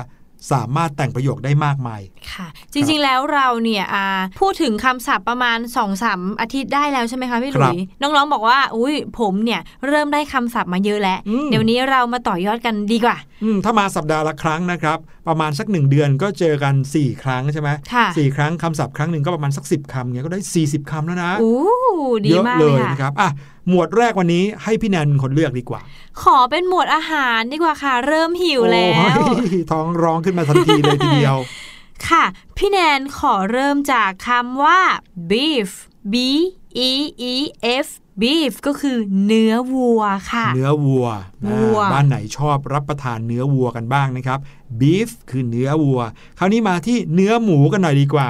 สามารถแต่งประโยคได้มากมายค่ะ จริงๆแล้วเราเนี่ยอ่าพูดถึงคำศัพท์ประมาณ2อสามอาทิตย์ได้แล้วใช่ไหมคะพี่หคลุรับยน้องๆบอกว่า อุ้ยผมเนี่ยเริ่มได้คำศัพท์มาเยอะแล้วอืมเดี๋ยวนี้เรามาต่อยอดกันดีกว่าอืมถ้ามาสัปดาห์ละครั้งนะครับ ประมาณสักหนึ่งเดือนก็เจอกัน 4 ครั้งใช่ไหมค่ะสี่ครั้งคำศัพท์ครั้งหนึ่งก็ประมาณสัก 10คำเงี้ยก็ได้ 40คำแล้วนะอู้ดีเยอะมากเลเลยยค่ะนะครับอะหมวดแรกวันนี้ให้พี่แนนเป็นคนเลือกดีกว่า ขอเป็นหมวดอาหารดีกว่าค่ะ เริ่มหิวแล้วโอ้ยท้องร้องขึ้นมาทันทีเลยทีเดียว ค่ะ พี่แนนขอเริ่มจากคำว่า beef b e e f beef ก็คือเนื้อวัวค่ะ เนื้อวัววัวอ่าบ้านไหนชอบรับประทานเนื้อวัวกันบ้างนะครับ beef คือเนื้อวัว คราวนี้มาที่เนื้อหมูกันหน่อยดีกว่า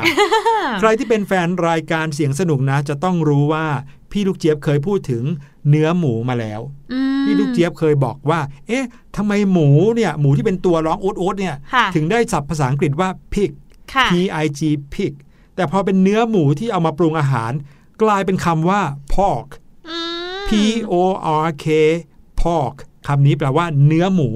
ใครที่เป็นแฟนรายการเสียงสนุกนะ จะต้องรู้ว่า พี่ลูกเจี๊ยบเคยพูดถึงเนื้อหมูมาแล้วอืมพี่ลูกเจี๊ยบเคยบอกว่า เอ๊ะทำไมหมูเนี่ยหมูที่เป็นตัวร้องโอ๊ตโอ๊ตเนี่ยค่ะถึงได้ศัพท์ภาษาอังกฤษว่า pig ค่ะ P I G pig แต่พอเป็นเนื้อหมูที่เอามาปรุงอาหาร กลายเป็นคำว่า pork อืม P O R K pork คำนี้แปลว่าเนื้อหมู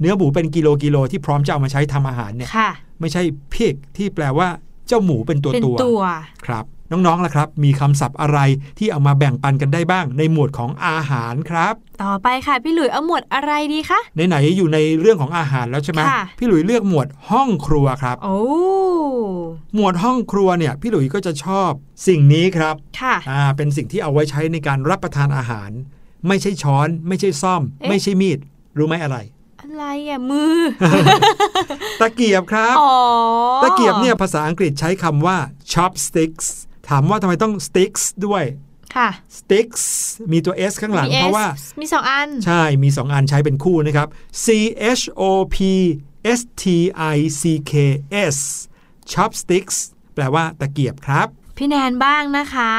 เนื้อหมูเป็นกิโลกิโลที่พร้อมจะเอามาใช้ทำอาหารเนี่ยค่ะไม่ใช่ pig ที่แปลว่าเจ้าหมูเป็นตัวเป็นตัวตัวครับ น้องๆล่ะครับ มีคำศัพท์อะไรที่เอามาแบ่งปันกันได้บ้าง ในหมวดของอาหารครับ ต่อไปค่ะ พี่หลุยเอาหมวดอะไรดีคะไหนๆอยู่ในเรื่องของอาหารแล้วใช่ไหมค่ะพี่หลุยเลือกหมวดห้องครัวครับ โอ้หมวดห้องครัวเนี่ยพี่หลุยก็จะชอบสิ่งนี้ครับค่ะอ่าเป็นสิ่งที่เอาไว้ใช้ในการรับประทานอาหาร ไม่ใช่ช้อน ไม่ใช่ซ่อมเอ๊ะไม่ใช่มีด รู้ไหมอะไรอะไรอะมือ ตะเกียบครับอ๋อตะเกียบเนี่ยภาษาอังกฤษใช้คำว่า chopsticks ถามว่าทำไมต้อง sticks ด้วยค่ะ sticks มีตัว s ข้างหลังมีเพราะว่า S มีสองอัน ใช่มี 2 อันใช้เป็นคู่นะครับ C H O P S T I C K S chopsticks แปลว่าตะเกียบครับ พี่แนนบ้างนะคะ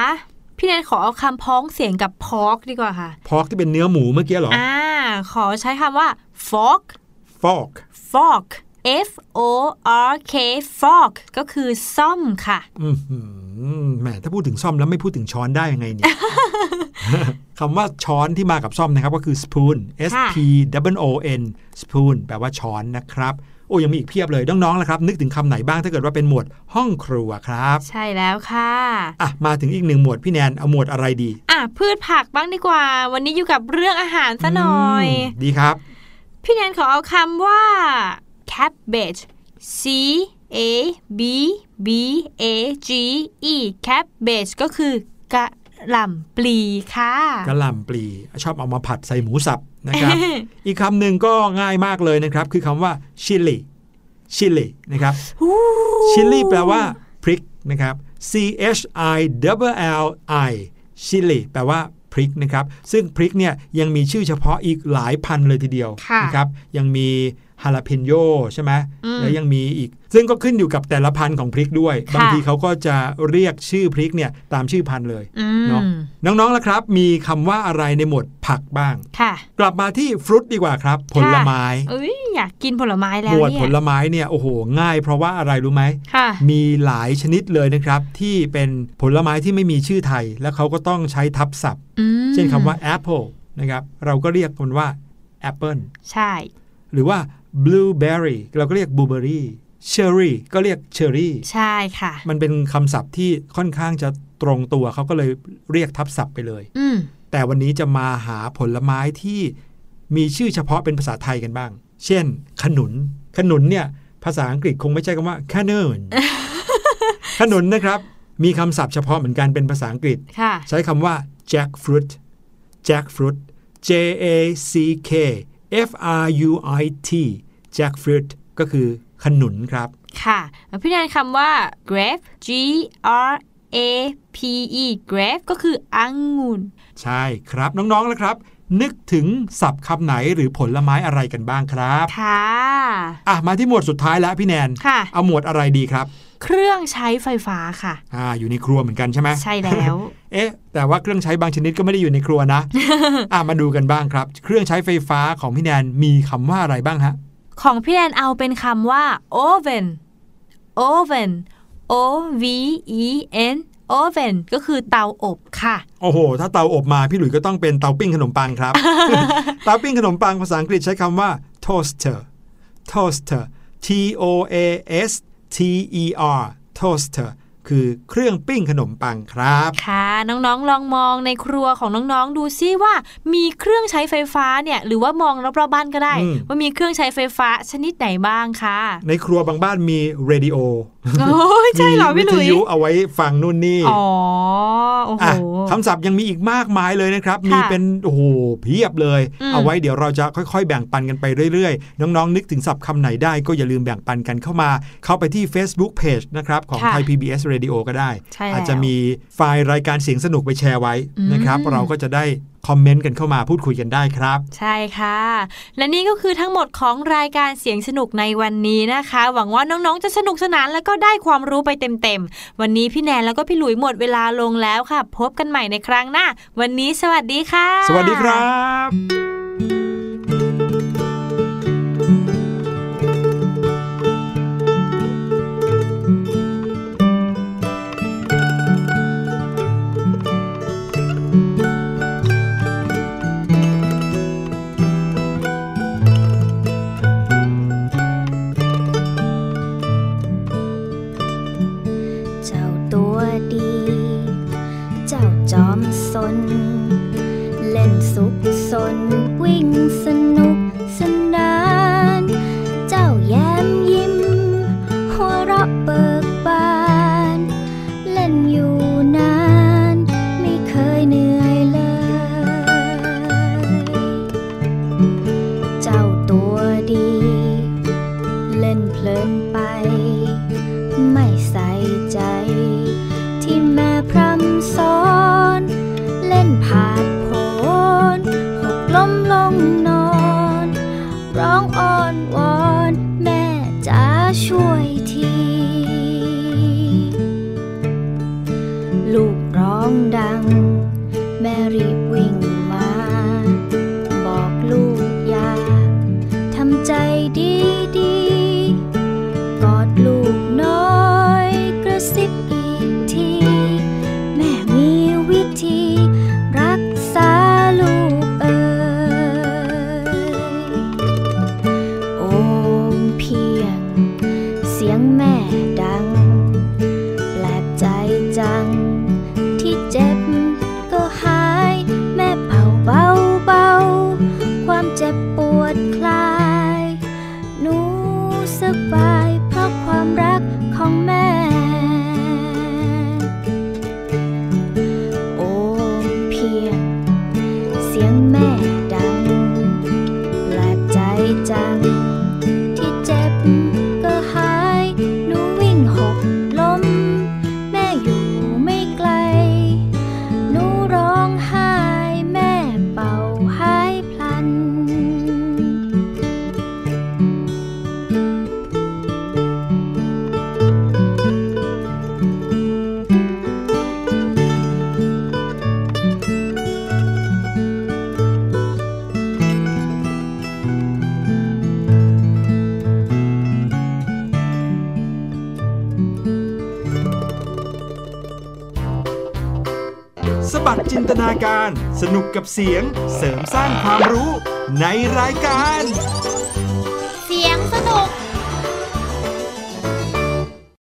พี่แนนขอเอาคำพ้องเสียงกับพอกดีกว่าค่ะพอกที่เป็นเนื้อหมูเมื่อกี้เหรอ อ่า ขอใช้คำว่า fork fork fork F O R K fork ก็คือซ่อมค่ะ อืมหืม แหมถ้าพูดถึงซ่อมแล้วไม่พูดถึงช้อนได้ยังไงเนี่ยคำว่าช้อนที่มากับซ่อมนะครับ ก็คือ spoon S P O O N spoon แปลว่าช้อนนะครับโอ้ยังมีอีกเพียบเลยน้องๆล่ะครับ นึกถึงคำไหนบ้างถ้าเกิดว่าเป็นหมวดห้องครัวครับ ใช่แล้วค่ะอะ มาถึงอีกหนึ่งหมวดพี่แนนเอาหมวดอะไรดี อะพืชผักบ้างดีกว่า วันนี้อยู่กับเรื่องอาหารซะหน่อยมดีครับ พี่แนนขอเอาคำว่า cabbage C A B B A G E cabbage ก็คือกะหล่ำปลีค่ะกระหล่ำปลี ชอบเอามาผัดใส่หมูสับนะครับ อีกคำหนึ่งก็ง่ายมากเลยนะครับ คือคำว่า chili chili นะครับ chili แปลว่าพริกนะครับ C H I L L I chili แปลว่าพริกนะครับ ซึ่งพริกเนี่ยยังมีชื่อเฉพาะอีกหลายพันเลยทีเดียวค่ะนะครับ ยังมี ฮาลาเพนโยใช่ไหมอืมแล้วยังมีอีก ซึ่งก็ขึ้นอยู่กับแต่ละพันธุ์ของพริกด้วยค่ะบางทีเขาก็จะเรียกชื่อพริกเนี่ยตามชื่อพันธุ์เลยอืเนาะมน้องๆล่ะครับ มีคำว่าอะไรในหมวดผักบ้างค่ะกลับมาที่ฟรุตดีกว่าครับ ผลไม้เอ้ยอยากกินผลไม้แล้หมววดเนี่ผยลไม้เนี่ยโอ้โห ง่ายเพราะว่าอะไรรู้ไหมค่ะมีหลายชนิดเลยนะครับ ที่เป็นผลไม้ที่ไม่มีชื่อไทย แล้วเขาก็ต้องใช้ทับศัพท์อืมเช่นคำว่า apple นะครับเราก็เรียกมันว่า apple ใช่ หรือว่า blueberry เราก็เรียก blueberry cherry ก็เรียก cherry ใช่ค่ะ มันเป็นคำศัพท์ที่ค่อนข้างจะตรงตัวเขาก็เลยเรียกทับศัพท์ไปเลยอืมแต่วันนี้จะมาหาผลไม้ที่มีชื่อเฉพาะเป็นภาษาไทยกันบ้าง เช่น ขนุน ขนุนเนี่ย ภาษาอังกฤษคงไม่ใช่คำว่า cannon ขนุนนะครับ มีคำศัพท์เฉพาะเหมือนกันเป็นภาษาอังกฤษค่ะใช้คำว่า jackfruit jackfruit J A C K F R U I T jackfruit ก็คือขนุนครับ ค่ะแล้วพี่แนนคำว่า grape G R A P E grape ก็คือองุ่น ใช่ครับน้องๆแล้วครับ นึกถึงศัพท์คำไหนหรือผลไม้อะไรกันบ้างครับ ค่ะ อะ มาที่หมวดสุดท้ายแล้วพี่แนน ค่ะ เอาหมวดอะไรดีครับ เครื่องใช้ไฟฟ้าค่ะ อ่า อยู่ในครัวเหมือนกันใช่ไหมใช่แล้ว เอ๊ะ แต่ว่าเครื่องใช้บางชนิดก็ไม่ได้อยู่ในครัวนะ อะ มาดูกันบ้างครับ เครื่องใช้ไฟฟ้าของพี่แนนมีคำว่าอะไรบ้างฮะ ของพี่แนนเอาเป็นคำว่า oven oven O V E N oven ก็คือเตาอบค่ะ โอ้โห ถ้าเตาอบมาพี่หลุยส์ก็ต้องเป็นเตาปิ้งขนมปังครับ เตาปิ้งขนมปังภาษาอังกฤษใช้คำว่า toaster toaster T O A S T E R toaster คือเครื่องปิ้งขนมปังครับ ค่ะ น้องๆ ลองมองในครัวของน้องๆ ดูซิว่ามีเครื่องใช้ไฟฟ้าเนี่ย หรือว่ามองรอบๆบ้านก็ได้อืมว่ามีเครื่องใช้ไฟฟ้าชนิดไหนบ้างค่ะในครัวบางบ้านมีเรดิโอ โอ้ยใช่เหรอมีพี่หวิลุทยยุเอาไว้ฟังนู่นนี่ อ๋อ โอ้โหอะคำศัพท์ยังมีอีกมากมายเลยนะครับค่ะมีเป็นโอ้โหเพียบเลยอืมเอาไว้เดี๋ยวเราจะค่อยๆ แบ่งปันกันไปเรื่อยๆ น้องๆ นึกถึงศัพท์คำไหนได้ก็อย่าลืมแบ่งปันกันเข้ามา เข้าไปที่ Facebook Page นะครับ ของค่ะไทย PBS Radio ก็ได้ใช่แล้วอาจจะมีไฟล์รายการเสียงสนุกไปแชร์ไว้อืมนะครับ เราก็จะได้ คอมเมนต์กันเข้ามาพูดคุยกันได้ครับ ใช่ค่ะ และนี่ก็คือทั้งหมดของรายการเสียงสนุกในวันนี้นะคะ หวังว่าน้องๆจะสนุกสนานแล้วก็ได้ความรู้ไปเต็มๆ วันนี้พี่แนนแล้วก็พี่หลุยหมดเวลาลงแล้วค่ะ พบกันใหม่ในครั้งหน้า วันนี้สวัสดีค่ะ สวัสดีครับ เสียงเสริมสร้างความรู้ในรายการ